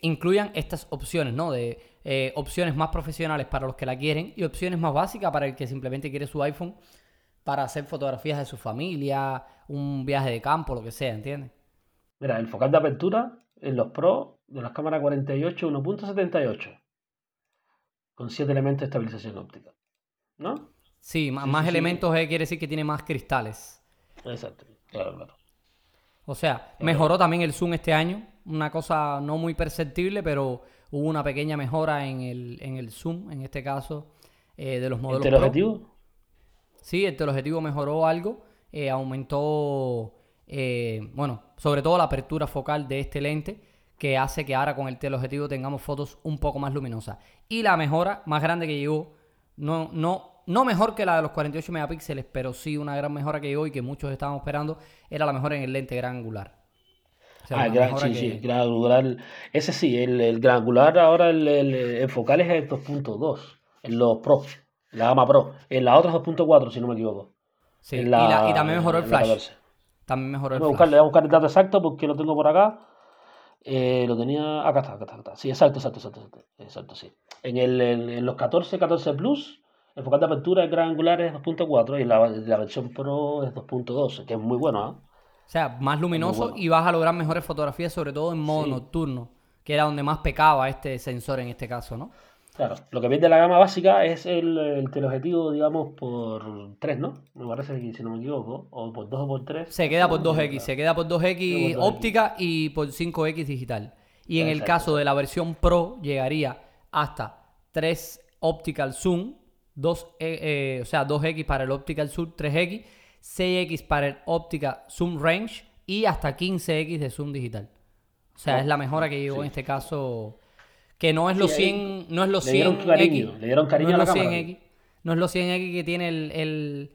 incluyan estas opciones, ¿no? De eh, opciones más profesionales para los que la quieren y opciones más básicas para el que simplemente quiere su iPhone para hacer fotografías de su familia, un viaje de campo, lo que sea, ¿entiendes? Mira, el focal de apertura en los Pro de las cámaras 48 1.78 con 7 elementos de estabilización óptica. ¿No? Sí, más, elementos eh, quiere decir que tiene más cristales. Exacto, claro, claro. O sea, mejoró también el zoom este año. Una cosa no muy perceptible, pero hubo una pequeña mejora en el, en el zoom, en este caso, eh, de los modelos. ¿El teleobjetivo? Sí, el teleobjetivo mejoró algo, eh, aumentó, eh, bueno, sobre todo la apertura focal de este lente, que hace que ahora con el teleobjetivo tengamos fotos un poco más luminosas. Y la mejora más grande que llegó, no, no, no mejor que la de los 48 megapíxeles, pero sí una gran mejora que llegó y que muchos estábamos esperando, era la mejora en el lente gran angular ah, gran, sí, sí, gran angular. Ese sí, el, el gran angular ahora el, el, focal es el 2.2 en los Pro, la gama Pro. En la otra 2.4, si no me equivoco. Sí, y, la, y, también mejoró el flash. También mejoró el voy a buscar, voy a buscar el dato exacto porque lo tengo por acá. Eh, lo tenía. Acá está, acá está, acá está. Sí, exacto, exacto, exacto. Exacto, sí. En, el, en, los 14, 14 Plus, el focal de apertura de gran angular es 2.4 y la, la versión Pro es 2.2, que es muy bueno, ¿ah? O sea, más luminoso y vas a lograr mejores fotografías, sobre todo en modo nocturno, que era donde más pecaba este sensor en este caso, ¿no? Claro, lo que pierde la gama básica es el, el teleobjetivo, digamos, por 3, ¿no? Me parece que si no me equivoco, o por 2 o por 3. Se queda por 2X, se queda por 2X óptica y por 5X digital. Y en el caso de la versión Pro llegaría hasta 3 optical zoom, 2, eh, eh, o sea, 2X para el optical zoom, 3X 6X para el óptica zoom range y hasta 15X de zoom digital. O sea, es la mejora que llegó en este caso, que no es los 100, no es los 100 X, le dieron cariño no a la X, no es los 100X que tiene el,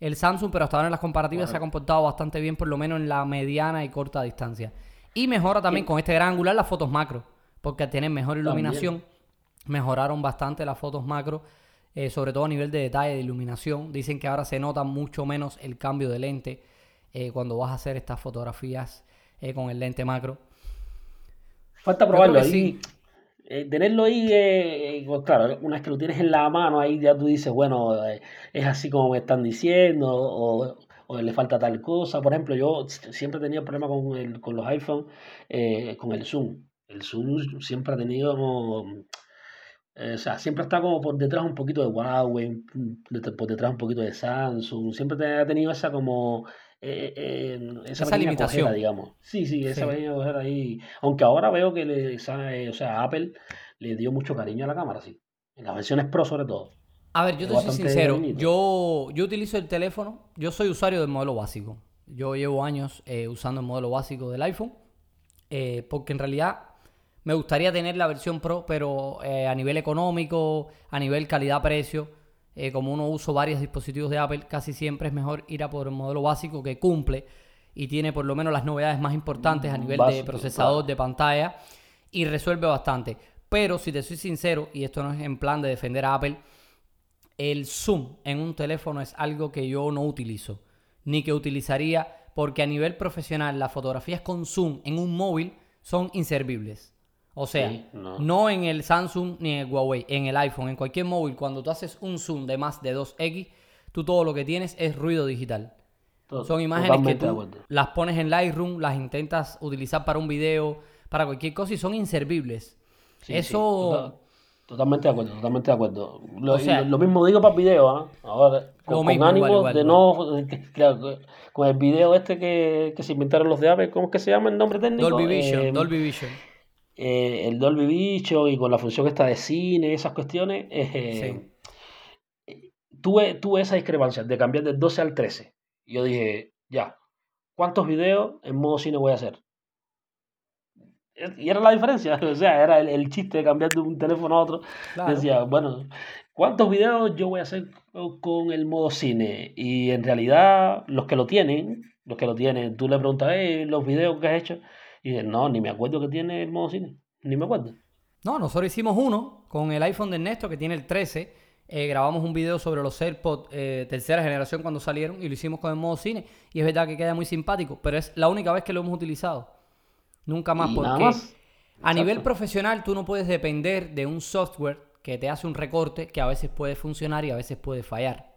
el Samsung, pero hasta ahora en las comparativas se ha comportado bastante bien, por lo menos en la mediana y corta distancia. Y mejora también con este gran angular las fotos macro, porque tienen mejor iluminación. Mejoraron bastante las fotos macro, eh, sobre todo a nivel de detalle de iluminación. Dicen que ahora se nota mucho menos el cambio de lente eh, cuando vas a hacer estas fotografías eh, con el lente macro. Falta probarlo ahí. Tenerlo ahí, pues claro, una vez que lo tienes en la mano, ahí ya tú dices, bueno, es así como me están diciendo, o, o le falta tal cosa. Por ejemplo, yo siempre he tenido problemas con, el, con los iPhone, eh, con el zoom. El zoom siempre ha tenido eh, o sea, siempre está como por detrás un poquito de Huawei, por detrás un poquito de Samsung. Siempre ha tenido esa como... Eh, esa, limitación, digamos. Sí, sí, esa sí. ahí. Aunque ahora veo que le, o sea, Apple le dio mucho cariño a la cámara, sí. En las versiones Pro sobre todo. A ver, yo te soy sincero. Yo, yo utilizo el teléfono. Yo soy usuario del modelo básico. Yo llevo años eh, usando el modelo básico del iPhone. Eh, porque en realidad me gustaría tener la versión Pro, pero eh, a nivel económico, a nivel calidad-precio, como uno usa varios dispositivos de Apple, casi siempre es mejor ir a por el modelo básico que cumple y tiene por lo menos las novedades más importantes a nivel de procesador, de pantalla y resuelve bastante. Pero si te soy sincero, y esto no es en plan de defender a Apple, el zoom en un teléfono es algo que yo no utilizo, ni que utilizaría porque a nivel profesional las fotografías con zoom en un móvil son inservibles. O sea, no. en el Samsung ni en el Huawei, en el iPhone, en cualquier móvil, cuando tú haces un zoom de más de 2x, tú todo lo que tienes es ruido digital. son imágenes que tú las pones en Lightroom, las intentas utilizar para un video, para cualquier cosa y son inservibles. Eso Totalmente de acuerdo, totalmente de acuerdo. Lo, mismo digo para el video, ¿ah? Ahora, con, ánimo de no. con el video este que, se inventaron los de Apple, ¿cómo es que se llama el nombre técnico? Dolby Vision. Eh, Dolby Vision. Eh, el Dolby Vision y con la función esta de cine, esas cuestiones. Eh, tuve, tuve esa discrepancia de cambiar del 12 al 13. Y yo dije, ya, ¿cuántos videos en modo cine voy a hacer? Y era la diferencia, o sea, era el, chiste de cambiar de un teléfono a otro. Decía, bueno, ¿cuántos videos yo voy a hacer con el modo cine? Y en realidad, los que lo tienen, los que lo tienen, tú le preguntas, los videos que has hecho, y dices, no, ni me acuerdo que tiene el modo cine, ni me acuerdo. No, nosotros hicimos uno con el iPhone de Ernesto, que tiene el 13. Eh, grabamos un video sobre los AirPods eh, tercera generación cuando salieron y lo hicimos con el modo cine. Y es verdad que queda muy simpático, pero es la única vez que lo hemos utilizado. Nunca más, porque a nivel profesional tú no puedes depender de un software que te hace un recorte que a veces puede funcionar y a veces puede fallar.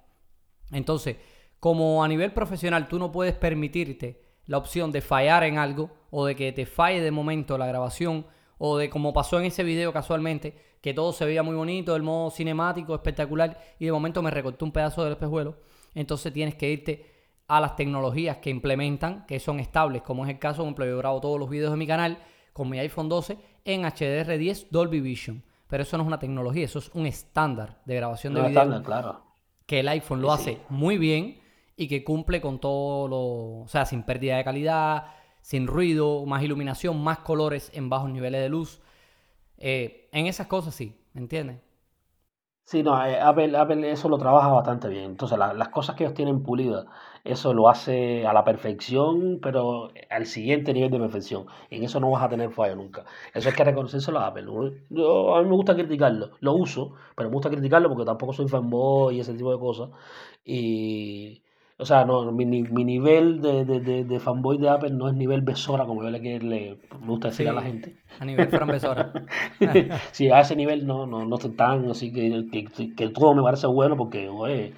Entonces, como a nivel profesional tú no puedes permitirte la opción de fallar en algo o de que te falle de momento la grabación o de como pasó en ese video casualmente, que todo se veía muy bonito, el modo cinemático, espectacular, y de momento me recortó un pedazo del espejuelo, entonces tienes que irte a las tecnologías que implementan, que son estables, como es el caso, por ejemplo, yo he grabado todos los videos de mi canal con mi iPhone 12 en HDR10 Dolby Vision. Pero eso no es una tecnología, eso es un estándar de grabación de video. claro. Que el iPhone lo hace muy bien y que cumple con todo lo. O sea, sin pérdida de calidad, sin ruido, más iluminación, más colores en bajos niveles de luz. Eh, en esas cosas sí, ¿me entiendes? Sí, no, eh, Apple, eso lo trabaja bastante bien. Entonces, las cosas que ellos tienen pulidas, eso lo hace a la perfección, pero al siguiente nivel de perfección. En eso no vas a tener fallo nunca. Eso es que reconocérselo a Apple. Yo, a mí me gusta criticarlo. Lo uso, pero me gusta criticarlo porque tampoco soy fanboy y ese tipo de cosas. Y, o sea, no, mi, mi nivel de, de, de, fanboy de Apple no es nivel besora, como yo le, le me gusta decir a la gente. A nivel Fran besora. sí, a ese nivel no, no, no estoy tan así que, que, que, todo me parece bueno porque, oye,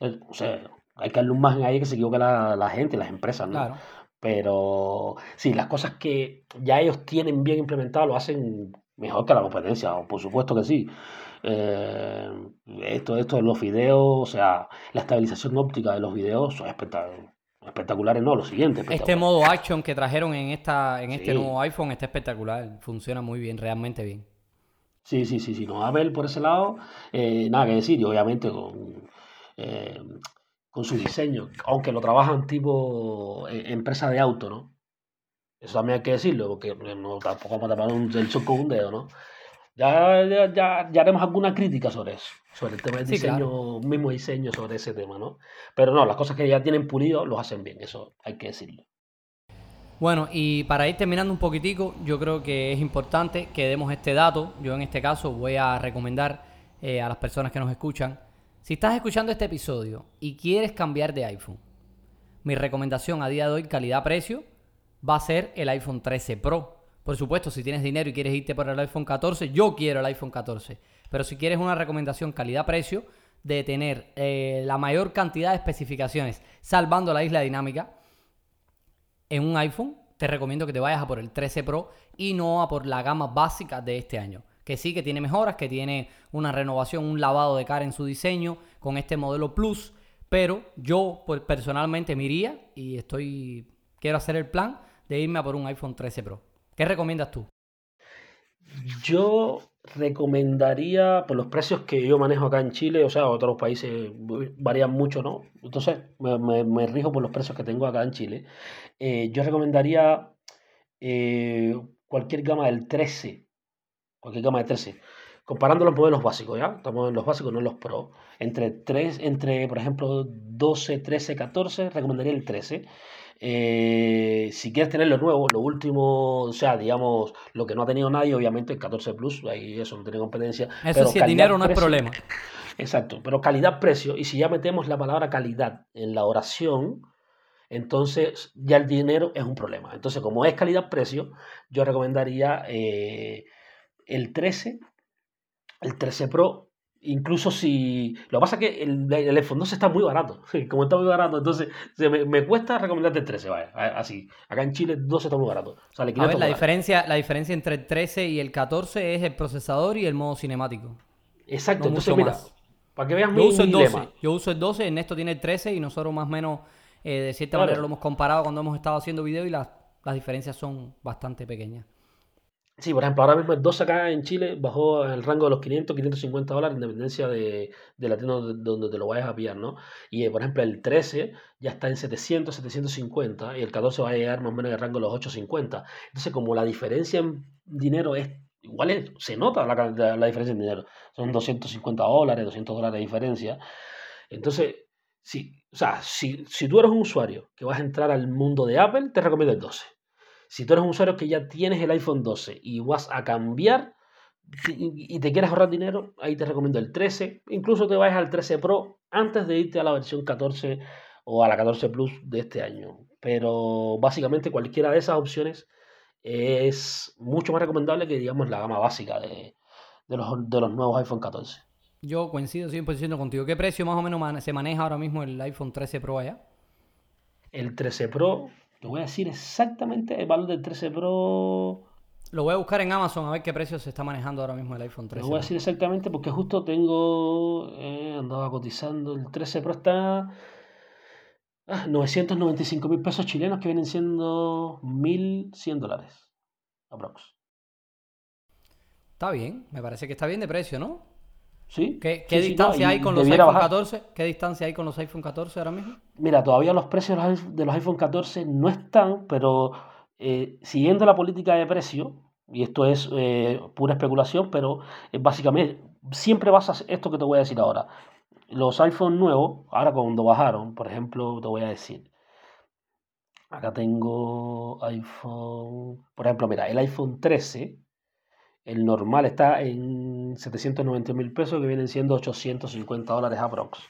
eh, o sea, hay que darle un margen ahí que se equivoque la, la gente, las empresas, ¿no? Claro. Pero sí, las cosas que ya ellos tienen bien implementadas lo hacen mejor que la competencia, por supuesto que sí. Eh, esto, esto de los videos, o sea, la estabilización óptica de los videos son espectaculares, no, lo siguiente. Este modo action que trajeron en esta en este nuevo iPhone está espectacular, funciona muy bien, realmente bien. Sí, sí, sí, sí, no, a ver por ese lado, eh, nada que decir, y obviamente con, eh, con su diseño, aunque lo trabajan tipo empresa de auto, ¿no? Eso también hay que decirlo, porque no, tampoco vamos a tapar un, el con un dedo, ¿no? Ya, ya, ya, haremos alguna crítica sobre eso. sobre el tema del diseño, mismo diseño sobre ese tema, ¿no? Pero no, las cosas que ya tienen pulido los hacen bien, eso hay que decirlo. Bueno, y para ir terminando un poquitico, yo creo que es importante que demos este dato. Yo en este caso voy a recomendar eh, a las personas que nos escuchan, si estás escuchando este episodio y quieres cambiar de iPhone, mi recomendación a día de hoy, calidad-precio, va a ser el iPhone 13 Pro. Por supuesto, si tienes dinero y quieres irte por el iPhone 14, yo quiero el iPhone 14. Pero si quieres una recomendación calidad-precio de tener eh, la mayor cantidad de especificaciones, salvando la isla dinámica, en un iPhone, te recomiendo que te vayas a por el 13 Pro y no a por la gama básica de este año. Que sí, que tiene mejoras, que tiene una renovación, un lavado de cara en su diseño con este modelo Plus. Pero yo pues, personalmente me iría y estoy quiero hacer el plan de irme a por un iPhone 13 Pro. ¿Qué recomiendas tú? Yo recomendaría, por los precios que yo manejo acá en Chile, o sea, otros países varían mucho, ¿no? Entonces, me, rijo por los precios que tengo acá en Chile. Eh, yo recomendaría eh, cualquier gama del 13, cualquier gama de 13, comparando los modelos básicos, ¿ya? Estamos en los básicos, no en los Pro. Entre 3, entre, por ejemplo, 12, 13, 14, recomendaría el 13. Eh, si quieres tener lo nuevo, lo último, o sea, digamos, lo que no ha tenido nadie, obviamente el 14 Plus, ahí eso no tiene competencia. Eso sí, el dinero no es problema. Exacto, pero calidad-precio, y si ya metemos la palabra calidad en la oración, entonces ya el dinero es un problema. Entonces, como es calidad-precio, yo recomendaría eh, el 13, el 13 Pro Incluso si. Lo que pasa es que el, el iPhone 12 está muy barato. Como está muy barato, entonces me, cuesta recomendarte el 13, vaya. Así. Acá en Chile el 12 está muy barato. a ver, la diferencia, la diferencia entre el 13 y el 14 es el procesador y el modo cinemático. Exacto, entonces mira, para que veas yo uso el 12. Yo uso el 12, Ernesto tiene el 13 y nosotros más o menos eh, de cierta manera lo hemos comparado cuando hemos estado haciendo video y las, las diferencias son bastante pequeñas. Sí, por ejemplo, ahora mismo el 2 acá en Chile bajó el rango de los 500, 550 dólares, en dependencia de, de la tienda donde te lo vayas a pillar, ¿no? Y eh, por ejemplo, el 13 ya está en 700, 750 y el 14 va a llegar más o menos el rango de los 850. Entonces, como la diferencia en dinero es igual, se nota la, la, diferencia en dinero. Son 250 dólares, 200 dólares de diferencia. Entonces, sí, o sea, si, si tú eres un usuario que vas a entrar al mundo de Apple, te recomiendo el 12. Si tú eres un usuario que ya tienes el iPhone 12 y vas a cambiar y te quieres ahorrar dinero, ahí te recomiendo el 13. Incluso te vayas al 13 Pro antes de irte a la versión 14 o a la 14 Plus de este año. Pero básicamente cualquiera de esas opciones es mucho más recomendable que digamos la gama básica de, los, de los nuevos iPhone 14. Yo coincido 100% contigo. ¿Qué precio más o menos se maneja ahora mismo el iPhone 13 Pro allá? El 13 Pro te voy a decir exactamente el valor del 13 Pro. Lo voy a buscar en Amazon a ver qué precio se está manejando ahora mismo el iPhone 13. Lo voy a decir exactamente porque justo tengo. Eh, andaba cotizando. El 13 Pro está. Ah, 995 mil pesos chilenos que vienen siendo 1100 dólares. Aprox. Está bien, me parece que está bien de precio, ¿no? Sí. ¿Qué, distancia hay con los iPhone 14? ¿Qué distancia hay con los iPhone 14 ahora mismo? Mira, todavía los precios de los iPhone 14 no están, pero eh, siguiendo la política de precio, y esto es eh, pura especulación, pero básicamente siempre vas a esto que te voy a decir ahora. Los iPhone nuevos, ahora cuando bajaron, por ejemplo, te voy a decir. Acá tengo iPhone, por ejemplo, mira, el iPhone 13 el normal está en 790 mil pesos, que vienen siendo 850 dólares aprox.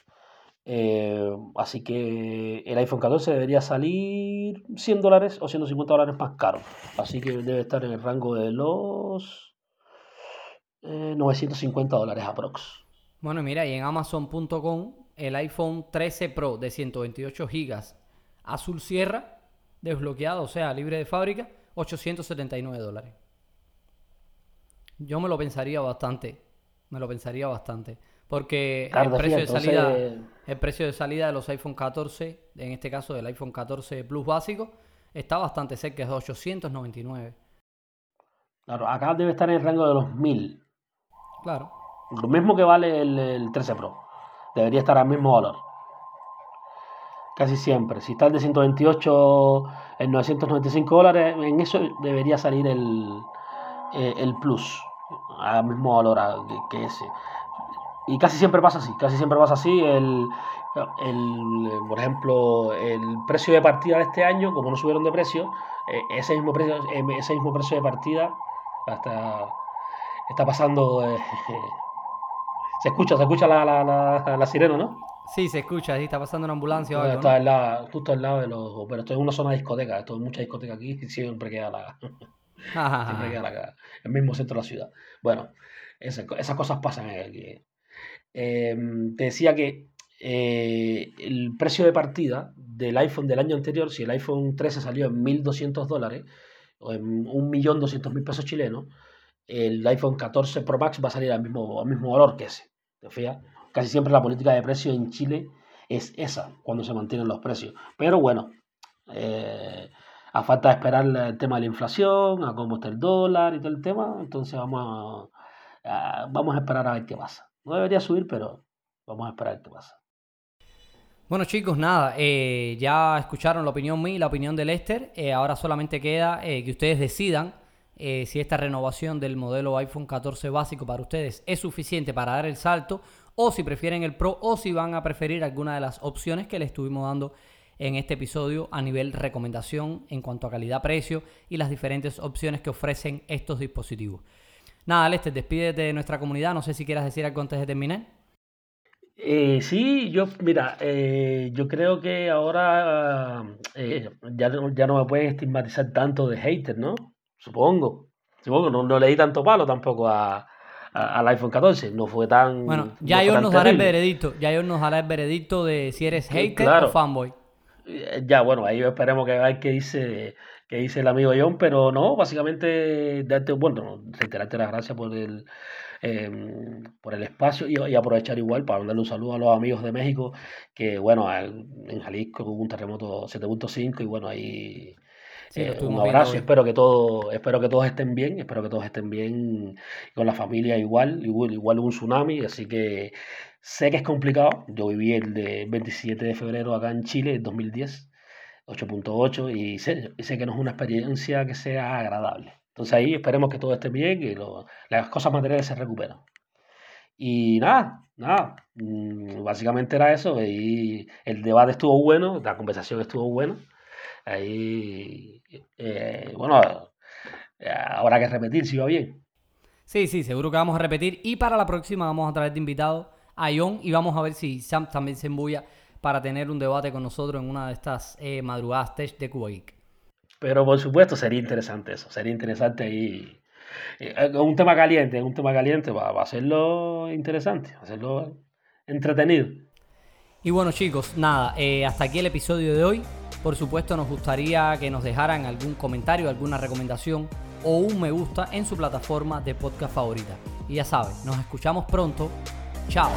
Eh, así que el iPhone 14 debería salir 100 dólares o 150 dólares más caro. Así que debe estar en el rango de los 950 eh, dólares aprox. Bueno, mira, y en Amazon.com el iPhone 13 Pro de 128 GB azul sierra, desbloqueado, o sea, libre de fábrica, 879 dólares. Yo me lo pensaría bastante. Me lo pensaría bastante. Porque el precio de salida, el precio de salida de los iPhone 14, en este caso del iPhone 14 Plus básico, está bastante cerca, es de 899. Claro, acá debe estar en el rango de los 1000. Claro. Lo mismo que vale el, el 13 Pro. Debería estar al mismo valor. Casi siempre. Si está el de 128 en 995 dólares, en eso debería salir el, eh, el Plus al mismo valor que ese. y casi siempre pasa así, casi siempre pasa así. El, el, por ejemplo, el precio de partida de este año, como no subieron de precio, eh, ese, mismo precio, eh, ese mismo precio de partida hasta está pasando. Eh, se escucha, se escucha la, la, la, la, sirena, ¿no? Sí, se escucha, sí, está pasando una ambulancia o algo, Está al lado, justo al lado de los. Pero esto es una zona de discoteca, esto es mucha discoteca aquí y siempre queda la. siempre queda la, el mismo centro de la ciudad. Bueno, esas cosas pasan aquí. Em, te decía que eh, el precio de partida del iPhone del año anterior, si el iPhone 13 salió en 1.200 dólares, o en 1.200.000 pesos chilenos, el iPhone 14 Pro Max va a salir al mismo, al mismo valor que ese. ¿Te fijas? Casi siempre la política de precio en Chile es esa, cuando se mantienen los precios. Pero bueno, eh, a falta de esperar el tema de la inflación, a cómo está el dólar y todo el tema, entonces vamos a, vamos a esperar a ver qué pasa. No debería subir, pero vamos a esperar qué pasa. Bueno chicos, nada, eh, ya escucharon la opinión mía y la opinión de Lester. Eh, ahora solamente queda eh, que ustedes decidan si esta renovación del modelo iPhone 14 básico para ustedes es suficiente para dar el salto o si prefieren el Pro o si van a preferir alguna de las opciones que les estuvimos dando en este episodio a nivel recomendación en cuanto a calidad-precio y las diferentes opciones que ofrecen estos dispositivos. Nada, Lester, despídete de nuestra comunidad. No sé si quieras decir algo antes de terminar. Eh, sí, yo, mira, eh, yo creo que ahora eh, ya, ya no me pueden estigmatizar tanto de hater, ¿no? Supongo. Supongo, no, no leí tanto palo tampoco a, al iPhone 14. No fue tan. Bueno, ya yo nos dará el veredicto. Ya yo nos dará el veredicto de si eres hater o fanboy. Ya, bueno, ahí esperemos que veáis qué dice que dice el amigo John, pero no, básicamente darte, bueno, reiterarte las gracias por el, em, por el espacio y, aprovechar igual para darle un saludo a los amigos de México, que bueno, en Jalisco hubo un terremoto 7.5 y bueno, ahí eh, un abrazo, espero que todo, espero que todos estén bien, espero que todos estén bien con la familia igual, igual, igual un tsunami, así que sé que es complicado, yo viví el de 27 de febrero acá en Chile, 2010 8.8 y sé, sé, que no es una experiencia que sea agradable. Entonces ahí esperemos que todo esté bien y las cosas materiales se recuperen. Y nada, nada, mm, básicamente era eso. Y el debate estuvo bueno, la conversación estuvo buena. Ahí, eh, bueno, habrá que repetir si va bien. Sí, sí, seguro que vamos a repetir. Y para la próxima vamos a traer de invitado a y vamos a ver si Sam también se embulla para tener un debate con nosotros en una de estas eh, madrugadas de Cuba Geek. Pero por supuesto sería interesante eso, sería interesante y eh, un tema caliente, un tema caliente va, a hacerlo interesante, va a hacerlo entretenido. Y bueno chicos, nada, eh, hasta aquí el episodio de hoy. Por supuesto nos gustaría que nos dejaran algún comentario, alguna recomendación o un me gusta en su plataforma de podcast favorita. Y ya saben, nos escuchamos pronto. Tchau.